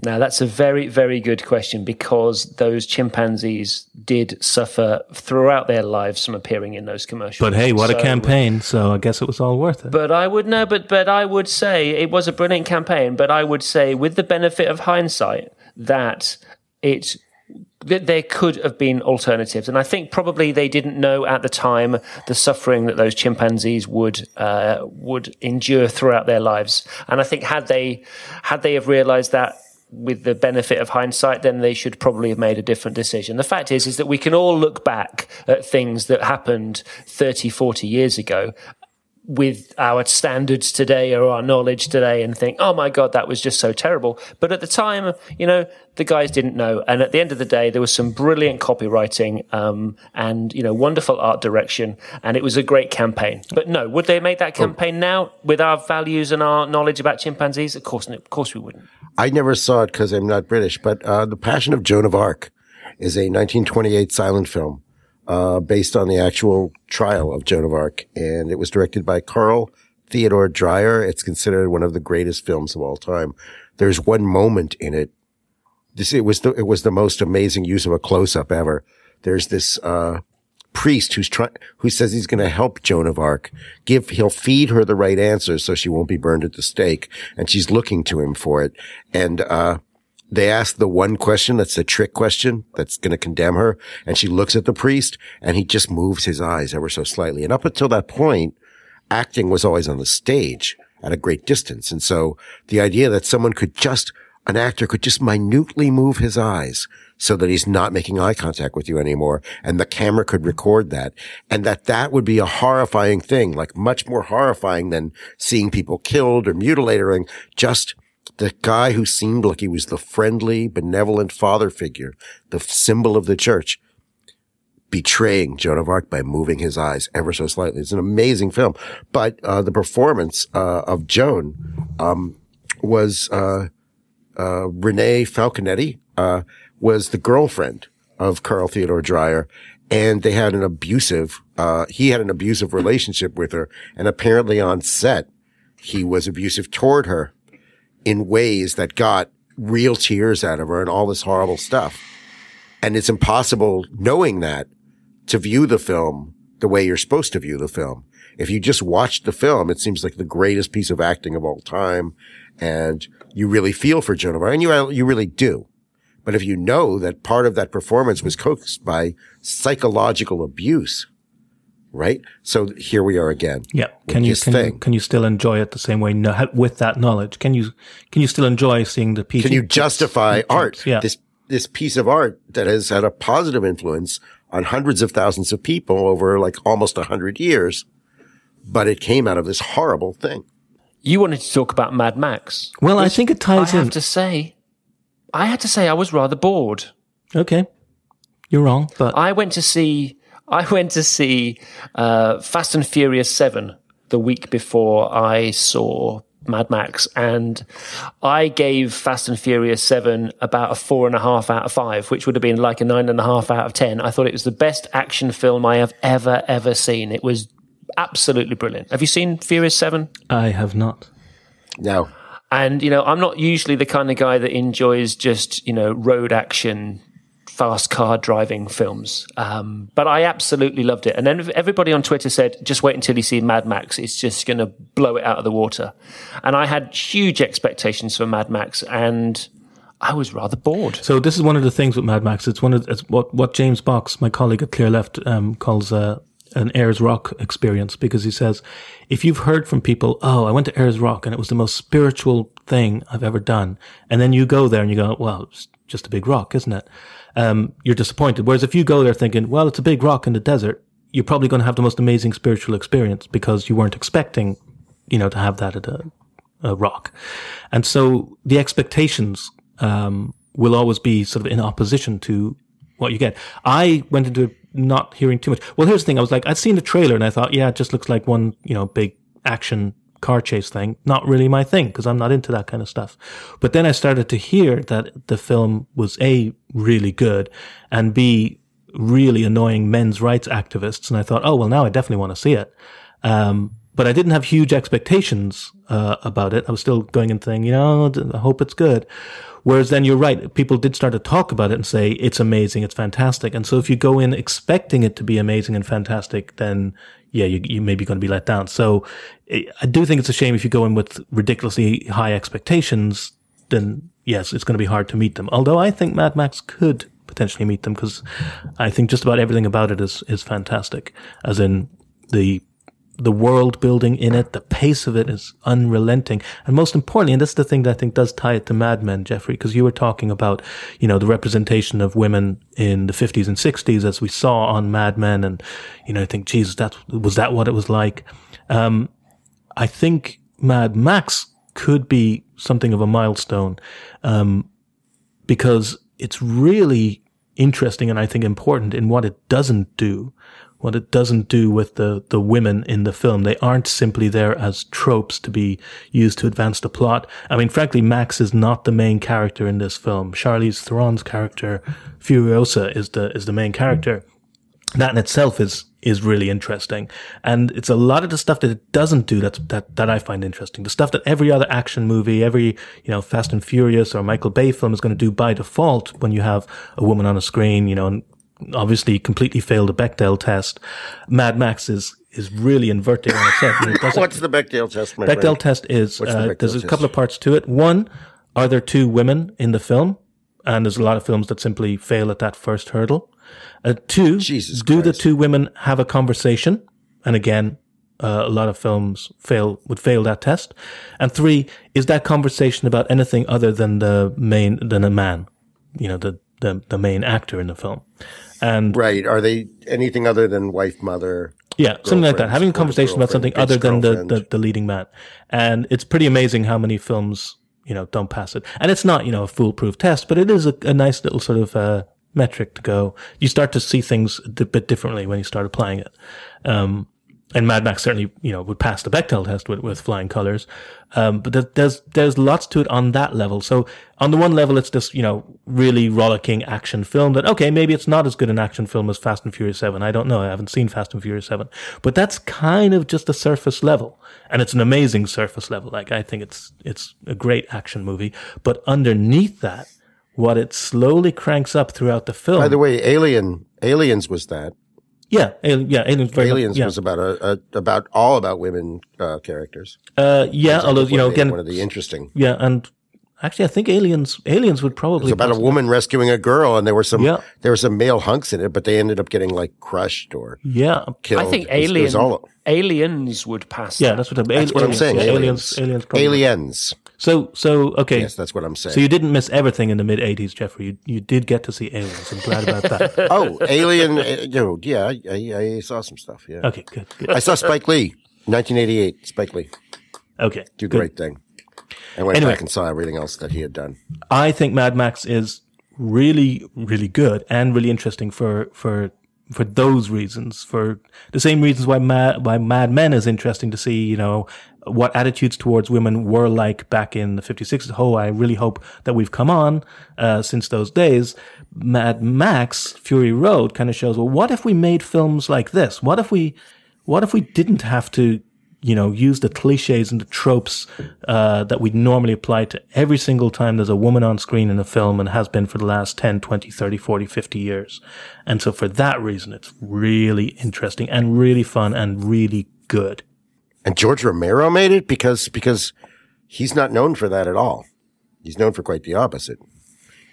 Now, that's a very, very good question because those chimpanzees did suffer throughout their lives from appearing in those commercials. But hey, what so, a campaign! So I guess it was all worth it. But I would know, but but I would say it was a brilliant campaign. But I would say, with the benefit of hindsight, that it that there could have been alternatives. And I think probably they didn't know at the time the suffering that those chimpanzees would uh, would endure throughout their lives. And I think had they had they have realised that with the benefit of hindsight, then they should probably have made a different decision. The fact is, is that we can all look back at things that happened 30, 40 years ago with our standards today or our knowledge today and think, oh my God, that was just so terrible. But at the time, you know, the guys didn't know. And at the end of the day, there was some brilliant copywriting, um, and, you know, wonderful art direction. And it was a great campaign. But no, would they make that oh. campaign oh. now with our values and our knowledge about chimpanzees? Of course, of course we wouldn't. I never saw it because I'm not British, but, uh, The Passion of Joan of Arc is a 1928 silent film uh, based on the actual trial of Joan of Arc. And it was directed by Carl Theodor Dreyer. It's considered one of the greatest films of all time. There's one moment in it. This, it was the, it was the most amazing use of a close up ever. There's this, uh, priest who's trying, who says he's going to help Joan of Arc. Give, he'll feed her the right answers so she won't be burned at the stake. And she's looking to him for it. And, uh, they ask the one question that's a trick question that's going to condemn her. And she looks at the priest and he just moves his eyes ever so slightly. And up until that point, acting was always on the stage at a great distance. And so the idea that someone could just, an actor could just minutely move his eyes so that he's not making eye contact with you anymore. And the camera could record that and that that would be a horrifying thing, like much more horrifying than seeing people killed or mutilated or just the guy who seemed like he was the friendly, benevolent father figure, the symbol of the church, betraying Joan of Arc by moving his eyes ever so slightly. It's an amazing film. But uh, the performance uh, of Joan um, was uh, uh Renee Falconetti uh, was the girlfriend of Carl Theodor Dreyer, and they had an abusive. Uh, he had an abusive relationship with her, and apparently on set he was abusive toward her in ways that got real tears out of her and all this horrible stuff. And it's impossible knowing that to view the film the way you're supposed to view the film. If you just watch the film, it seems like the greatest piece of acting of all time. And you really feel for Joan of Arc and you, you really do. But if you know that part of that performance was coaxed by psychological abuse, right? So here we are again. Yeah. Can you his can, you can you still enjoy it the same way no, with that knowledge? Can you can you still enjoy seeing the piece? Can you justify art? Yeah. This this piece of art that has had a positive influence on hundreds of thousands of people over like almost a hundred years, but it came out of this horrible thing. You wanted to talk about Mad Max. Well, I which think it ties I ties have to say, I had to say I was rather bored. Okay. You're wrong, but I went to see I went to see uh, Fast and Furious Seven the week before I saw Mad Max, and I gave Fast and Furious Seven about a four and a half out of five, which would have been like a nine and a half out of ten. I thought it was the best action film I have ever ever seen. It was absolutely brilliant. Have you seen Furious Seven? I have not. No. And, you know, I'm not usually the kind of guy that enjoys just, you know, road action, fast car driving films. Um, but I absolutely loved it. And then everybody on Twitter said, just wait until you see Mad Max. It's just going to blow it out of the water. And I had huge expectations for Mad Max and I was rather bored. So this is one of the things with Mad Max. It's one of it's what what James Box, my colleague at Clearleft, um, calls uh, an Ayers Rock experience because he says if you've heard from people, oh, I went to Ayers Rock and it was the most spiritual thing I've ever done, and then you go there and you go, well, it's just a big rock, isn't it? Um, you're disappointed. Whereas if you go there thinking, well, it's a big rock in the desert, you're probably going to have the most amazing spiritual experience because you weren't expecting, you know, to have that at a, a rock. And so the expectations um, will always be sort of in opposition to what you get. I went into not hearing too much. Well, here's the thing. I was like, I'd seen the trailer and I thought, yeah, it just looks like one, you know, big action car chase thing. Not really my thing because I'm not into that kind of stuff. But then I started to hear that the film was A, really good and B, really annoying men's rights activists. And I thought, oh, well, now I definitely want to see it. Um, but I didn't have huge expectations uh, about it. I was still going and saying, you know, I hope it's good. Whereas then you're right, people did start to talk about it and say it's amazing, it's fantastic. And so if you go in expecting it to be amazing and fantastic, then yeah, you, you may be going to be let down. So eh, I do think it's a shame if you go in with ridiculously high expectations, then yes, it's going to be hard to meet them. Although I think Mad Max could potentially meet them because I think just about everything about it is, is fantastic. As in the the world building in it, the pace of it is unrelenting. And most importantly, and this is the thing that I think does tie it to Mad Men, Jeffrey, because you were talking about, you know, the representation of women in the 50s and 60s as we saw on Mad Men. And, you know, I think, Jesus, that was that what it was like? Um, I think Mad Max could be something of a milestone, um, because it's really interesting and I think important in what it doesn't do what it doesn't do with the, the women in the film. They aren't simply there as tropes to be used to advance the plot. I mean, frankly, Max is not the main character in this film. Charlize Theron's character, Furiosa, is the, is the main character. That in itself is, is really interesting. And it's a lot of the stuff that it doesn't do that's, that, that I find interesting. The stuff that every other action movie, every, you know, Fast and Furious or Michael Bay film is going to do by default when you have a woman on a screen, you know, and obviously completely failed the Bechdel test. Mad Max is is really inverting on its head. and it what's the Bechdel test, my Bechdel friend? test is the uh, Bechdel there's a couple of parts to it. One, are there two women in the film? And there's a lot of films that simply fail at that first hurdle. Uh, two, Jesus do the two women have a conversation? And again, uh, a lot of films fail would fail that test. And three, is that conversation about anything other than the main than a man? You know, the the, the main actor in the film. And Right. Are they anything other than wife, mother? yeah, something like that. Having a conversation about something other than the, the, the leading man. And it's pretty amazing how many films, you know, don't pass it. And it's not, you know, a foolproof test, but it is a, a nice little sort of, uh, metric to go. You start to see things a bit differently when you start applying it. Um, and Mad Max certainly, you know, would pass the Bechdel test with, with flying colors. Um, but there's, there's lots to it on that level. So on the one level, it's this, you know, really rollicking action film that, okay, maybe it's not as good an action film as Fast and Furious 7. I don't know. I haven't seen Fast and Furious 7, but that's kind of just a surface level. And it's an amazing surface level. Like, I think it's, it's a great action movie. But underneath that, what it slowly cranks up throughout the film. By the way, Alien, Aliens was that. Yeah, Alien, yeah, Aliens, very much- Aliens yeah. was about a, a about all about women uh, characters. uh, yeah, although, you know, One of the- again, one of the interesting. Yeah, and Actually, I think Aliens Aliens would probably It's about a pass- woman rescuing a girl, and there were some Yeah. there were some male hunks in it, but they ended up getting like crushed or Yeah, killed. I think It was- it Alien, aliens would pass. yeah, that. that's what, I'm, That's what I'm saying, yeah, aliens. aliens, aliens, aliens. So, so okay. Yes, that's what I'm saying. So you didn't miss everything in the mid '80s, Jeffrey. You you did get to see aliens. I'm glad about that. oh, Alien. uh, You know, yeah, I, I, I saw some stuff. Yeah, Okay, good, good. I saw Spike Lee, 1988. Spike Lee, Okay, do good. great thing. I went Anyway. back and saw everything else that he had done. I think Mad Max is really, really good and really interesting for for for those reasons. For the same reasons why Mad why Mad Men is interesting to see. You know what attitudes towards women were like back in the 56. Oh, I really hope that we've come on uh, since those days. Mad Max Fury Road kind of shows. Well, what if we made films like this? What if we what if we didn't have to you know, use the cliches and the tropes uh, that we normally apply to every single time there's a woman on screen in a film and has been for the last 10, 20, 30, 40, 50 years. And so for that reason, it's really interesting and really fun and really good. And George Romero made it because because he's not known for that at all. He's known for quite the opposite.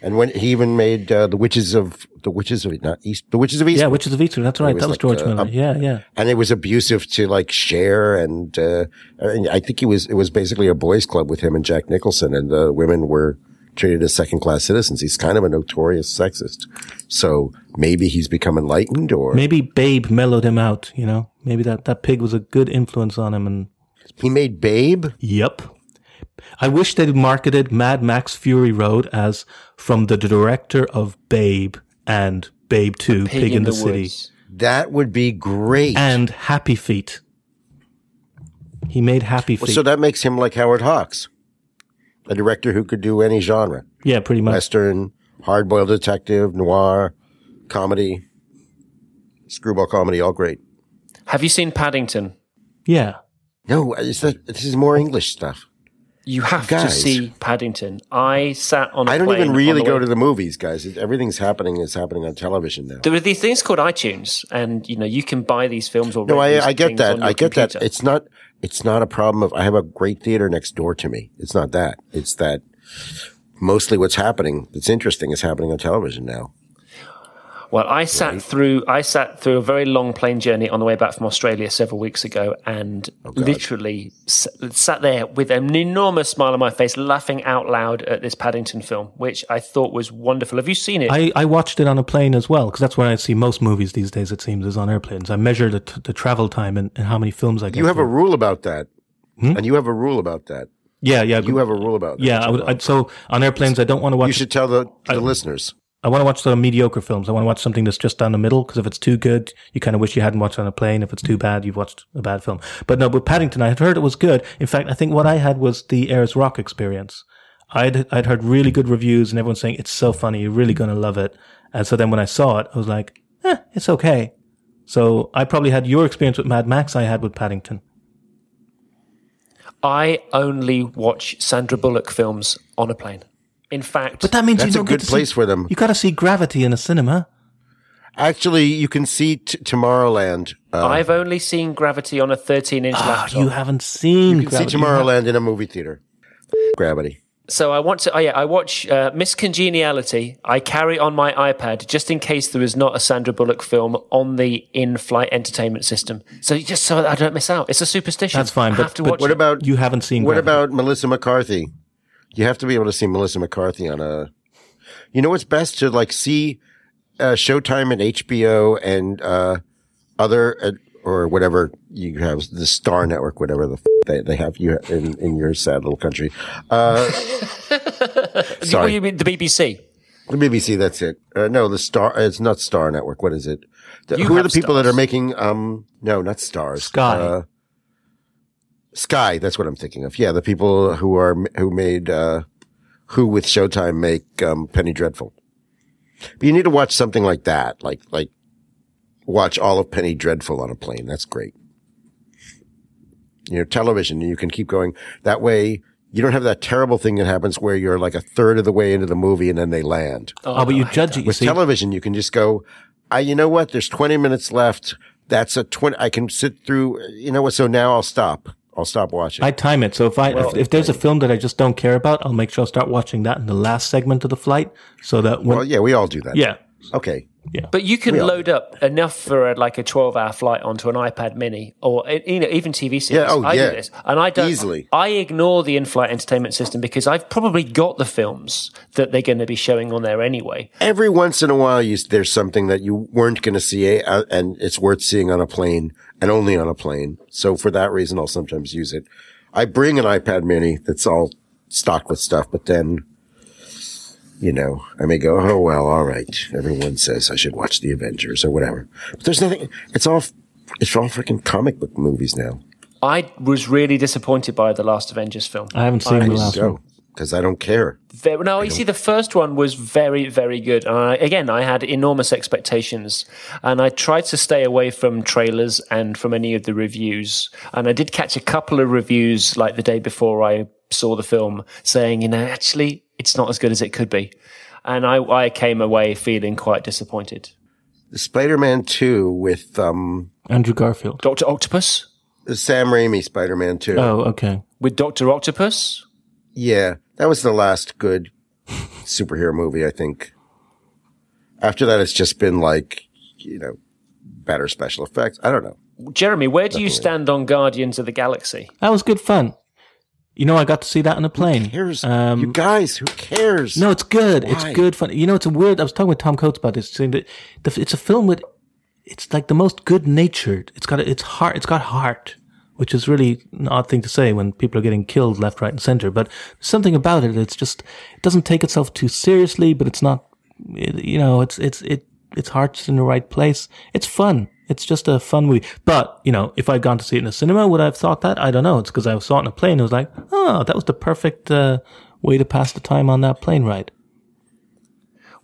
And when he even made uh, the Witches of the Witches of not East, the Witches of East, Yeah, Witches of Victor. That's right. was That was like, George uh, Miller. up- yeah, yeah. and it was abusive to like Cher, and, uh, and I think he was it was basically a boys' club with him and Jack Nicholson, and the women were treated as second class citizens. He's kind of a notorious sexist, so maybe he's become enlightened, or Maybe Babe mellowed him out, you know? Maybe that, that pig was a good influence on him and he made Babe. Yep. I wish they'd marketed Mad Max Fury Road as from the director of Babe and Babe 2, Pig, in, the, City, Woods. That would be great. and Happy Feet. He made Happy Feet. so that makes him like Howard Hawks, a director who could do any genre: yeah, pretty much. western, hard-boiled detective, noir, comedy, screwball comedy, all great. Have you seen Paddington? Yeah. No, is that this is more English stuff. You have to see Paddington. I sat on. I I don't even really go to the movies, guys. Everything's happening is happening on television now. There are these things called iTunes, and you know you can buy these films or No, I, I get that. I get that. It's not. It's not a problem of. I have a great theater next door to me. It's not that. It's that mostly what's happening. That's interesting is happening on television now. Well, I sat through I sat through a very long plane journey on the way back from Australia several weeks ago, and Oh, literally s- sat there with an enormous smile on my face, laughing out loud at this Paddington film, which I thought was wonderful. Have you seen it? I, I watched it on a plane as well, because that's where I see most movies these days, it seems, is on airplanes. I measure the, t- the travel time and, and how many films I get. You have a rule about that, hmm? and you have a rule about that. Yeah, yeah. You have a rule about that. yeah, I would, I, so on airplanes, I don't want to watch You should tell the, the listeners. I want to watch the mediocre films. I want to watch something that's just down the middle because if it's too good, you kind of wish you hadn't watched on a plane. If it's too bad, you've watched a bad film. But no, with Paddington, I had heard it was good. In fact, I think what I had was the Ayers Rock experience. I'd I'd heard really good reviews and everyone saying it's so funny, you're really going to love it. And so then when I saw it, I was like, eh, it's okay. So I probably had your experience with Mad Max. I had with Paddington. I only watch Sandra Bullock films on a plane. In fact, But that means That's you a don't good get to place see, for them. You got to see Gravity in a cinema. Actually, you can see t- Tomorrowland. Uh, I've only seen Gravity on a 13-inch Ah, laptop. you haven't seen. you can see Gravity. You have- Tomorrowland in a movie theater. Gravity. So I want to. Oh yeah, I watch uh, Miss Congeniality. I carry on my iPad just in case there is not a Sandra Bullock film on the in-flight entertainment system. So just so I don't miss out. It's a superstition. That's fine, I but- to but watch What it. about You haven't seen. What Gravity. about Melissa McCarthy? You have to be able to see Melissa McCarthy on a. You know what's best to like see uh, Showtime and HBO and uh, other uh, or whatever you have the Star Network, whatever the f- they they have you in in your sad little country. Uh, What sorry, you mean the BBC? the BBC. That's it. Uh, no, the Star. It's not Star Network. What is it? The- who are the people that are making? Um, no, not Stars. Sky. Uh, Sky. That's what I'm thinking of. Yeah, the people who are who made uh, who with Showtime make um, Penny Dreadful. But you need to watch something like that, like like watch all of Penny Dreadful on a plane. That's great. You know, television. You can keep going that way. You don't have that terrible thing that happens where you're like a third of the way into the movie and then they land. Oh, but you judge it. You With see, television, you can just go, I, you know what? There's 20 minutes left. That's a 20, I can sit through, you know what? So now I'll stop. I'll stop watching. I time it. So if I if, if there's a film that I just don't care about, I'll make sure I'll start watching that in the last segment of the flight, so that when well, yeah, we all do that. yeah Okay. But you can load up enough for a, like a twelve-hour flight onto an iPad Mini, or you know even TV series. Yeah, oh, I yeah. do this, and I don't Easily. I ignore the in-flight entertainment system because I've probably got the films that they're going to be showing on there anyway. Every once in a while, you, there's something that you weren't going to see, uh, and it's worth seeing on a plane, and only on a plane. So for that reason, I'll sometimes use it. I bring an iPad Mini that's all stocked with stuff, but then, you know, I may go, oh well, all right. Everyone says I should watch the Avengers or whatever. But there's nothing. It's all. It's all freaking comic book movies now. I was really disappointed by the last Avengers film. I haven't seen the last one. Because I don't care. Very, no, you see, the first one was very, very good. And I, again, I had enormous expectations, and I tried to stay away from trailers and from any of the reviews. And I did catch a couple of reviews, like the day before I saw the film, saying, you know, actually, it's not as good as it could be. And I, I came away feeling quite disappointed. The Spider-Man 2 with, um, Andrew Garfield. Doctor Octopus Sam Raimi Spider-Man 2. Oh, okay. with Doctor Octopus. Yeah, that was the last good superhero movie, I think. After that, it's just been like, you know, better special effects. I don't know. Jeremy, where do you stand on Guardians of the Galaxy? That was good fun. You know, I got to see that on a plane. Cares, Um, you guys, who cares? No, it's good. It's good fun. You know, it's a weird. I was talking with Tom Coates about this. Saying that the, it's a film with, it's like the most good natured. It's got a, it's heart. It's got heart, which is really an odd thing to say when people are getting killed left, right, and center. But something about it. It's just it doesn't take itself too seriously, but it's not. It, you know, it's it's it its heart's in the right place. It's fun. It's just a fun movie. But, you know, if I'd gone to see it in a cinema, would I have thought that? I don't know. It's because I saw it on a plane. It was like, oh, that was the perfect uh, way to pass the time on that plane ride.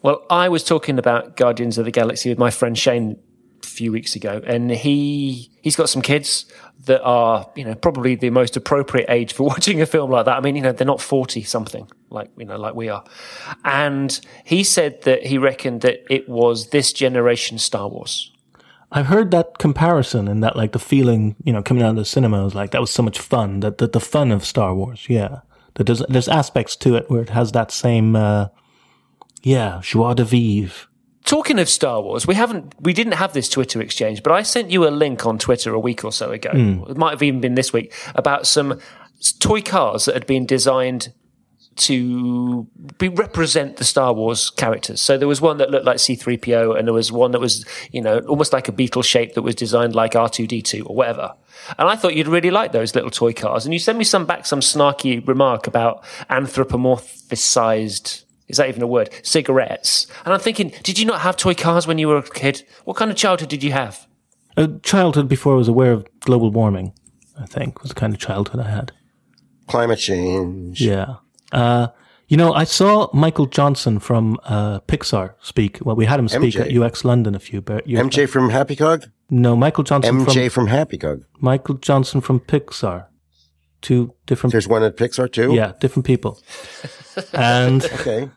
Well, I was talking about Guardians of the Galaxy with my friend Shane a few weeks ago, and he he's got some kids that are you know probably the most appropriate age for watching a film like that. I mean, you know, they're not forty something like you know like we are, and he said that he reckoned that it was this generation Star Wars. I've heard that comparison and that like the feeling, you know, coming out of the cinema was like that was so much fun. That, that the fun of Star Wars, yeah. That there's there's aspects to it where it has that same, uh, yeah, joie de vivre. Talking of Star Wars, we haven't we didn't have this Twitter exchange, but I sent you a link on Twitter a week or so ago. It might have even been this week about some toy cars that had been designed to be represent the Star Wars characters. So there was one that looked like C3PO and there was one that was, you know, almost like a beetle shape that was designed like R2D2 or whatever. And I thought you'd really like those little toy cars. And you sent me some back some snarky remark about anthropomorphized is that even a word? Cigarettes. And I'm thinking, did you not have toy cars when you were a kid? What kind of childhood did you have? A childhood before I was aware of global warming, I think, was the kind of childhood I had. Climate change. Yeah. Uh, you know, I saw Michael Johnson from uh, Pixar speak. Well, we had him speak MJ. at UX London a few. Years MJ from Happy Cog? No, Michael Johnson MJ from from Happy Cog. Michael Johnson from Pixar. Two different, There's one at Pixar too? yeah, different people. And Okay.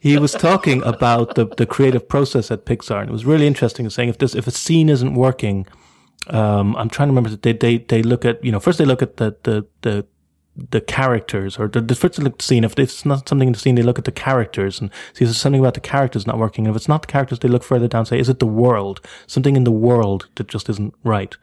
he was talking about the, the creative process at Pixar, and it was really interesting. Saying if this if a scene isn't working, um, I'm trying to remember. They they they look at you know first they look at the the the the characters or the, the first look scene. If it's not something in the scene, they look at the characters and see if there's something about the characters not working. And if it's not the characters, they look further down. Say, is it the world? Something in the world that just isn't right.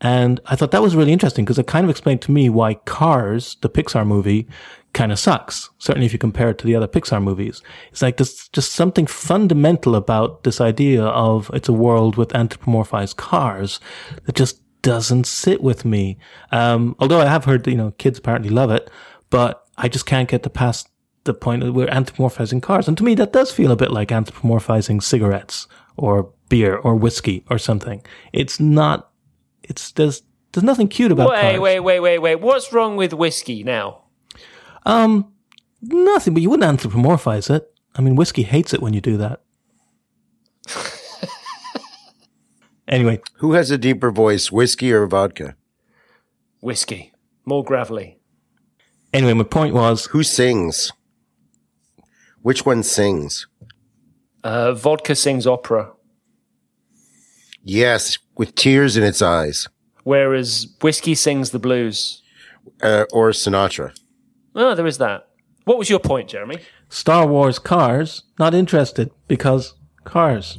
And I thought that was really interesting because it kind of explained to me why Cars, the Pixar movie, kind of sucks. Certainly if you compare it to the other Pixar movies. It's like there's just something fundamental about this idea of it's a world with anthropomorphized cars that just doesn't sit with me. Um, although I have heard that, you know, kids apparently love it, but I just can't get to past the point that we're anthropomorphizing cars. And to me, that does feel a bit like anthropomorphizing cigarettes or beer or whiskey or something. It's not, it's, there's, there's nothing cute about Wait, cars. wait, wait, wait, wait. What's wrong with whiskey now? Um, nothing, but you wouldn't anthropomorphize it. I mean, whiskey hates it when you do that. anyway, Who has a deeper voice, whiskey or vodka? Whiskey. More gravelly. anyway, my point was, Who sings? Which one sings? Uh, vodka sings opera. Yes, with tears in its eyes. whereas whiskey sings the blues. Uh, or Sinatra. Oh, there is that. What was your point, Jeremy? Star Wars cars, not interested because cars.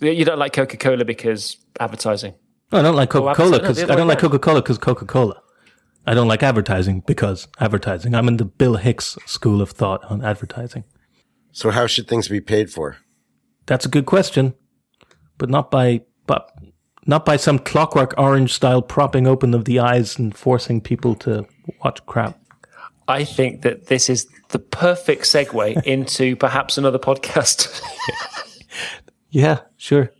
You don't like Coca Cola because advertising. No, I don't like Coca Cola advertising- no, because I don't like Coca Cola because Coca Cola. I don't like advertising because advertising. I'm in the Bill Hicks school of thought on advertising. So how should things be paid for? That's a good question, but not by but not by some clockwork orange style propping open of the eyes and forcing people to watch crap. I think that this is the perfect segue into perhaps another podcast. Yeah, sure.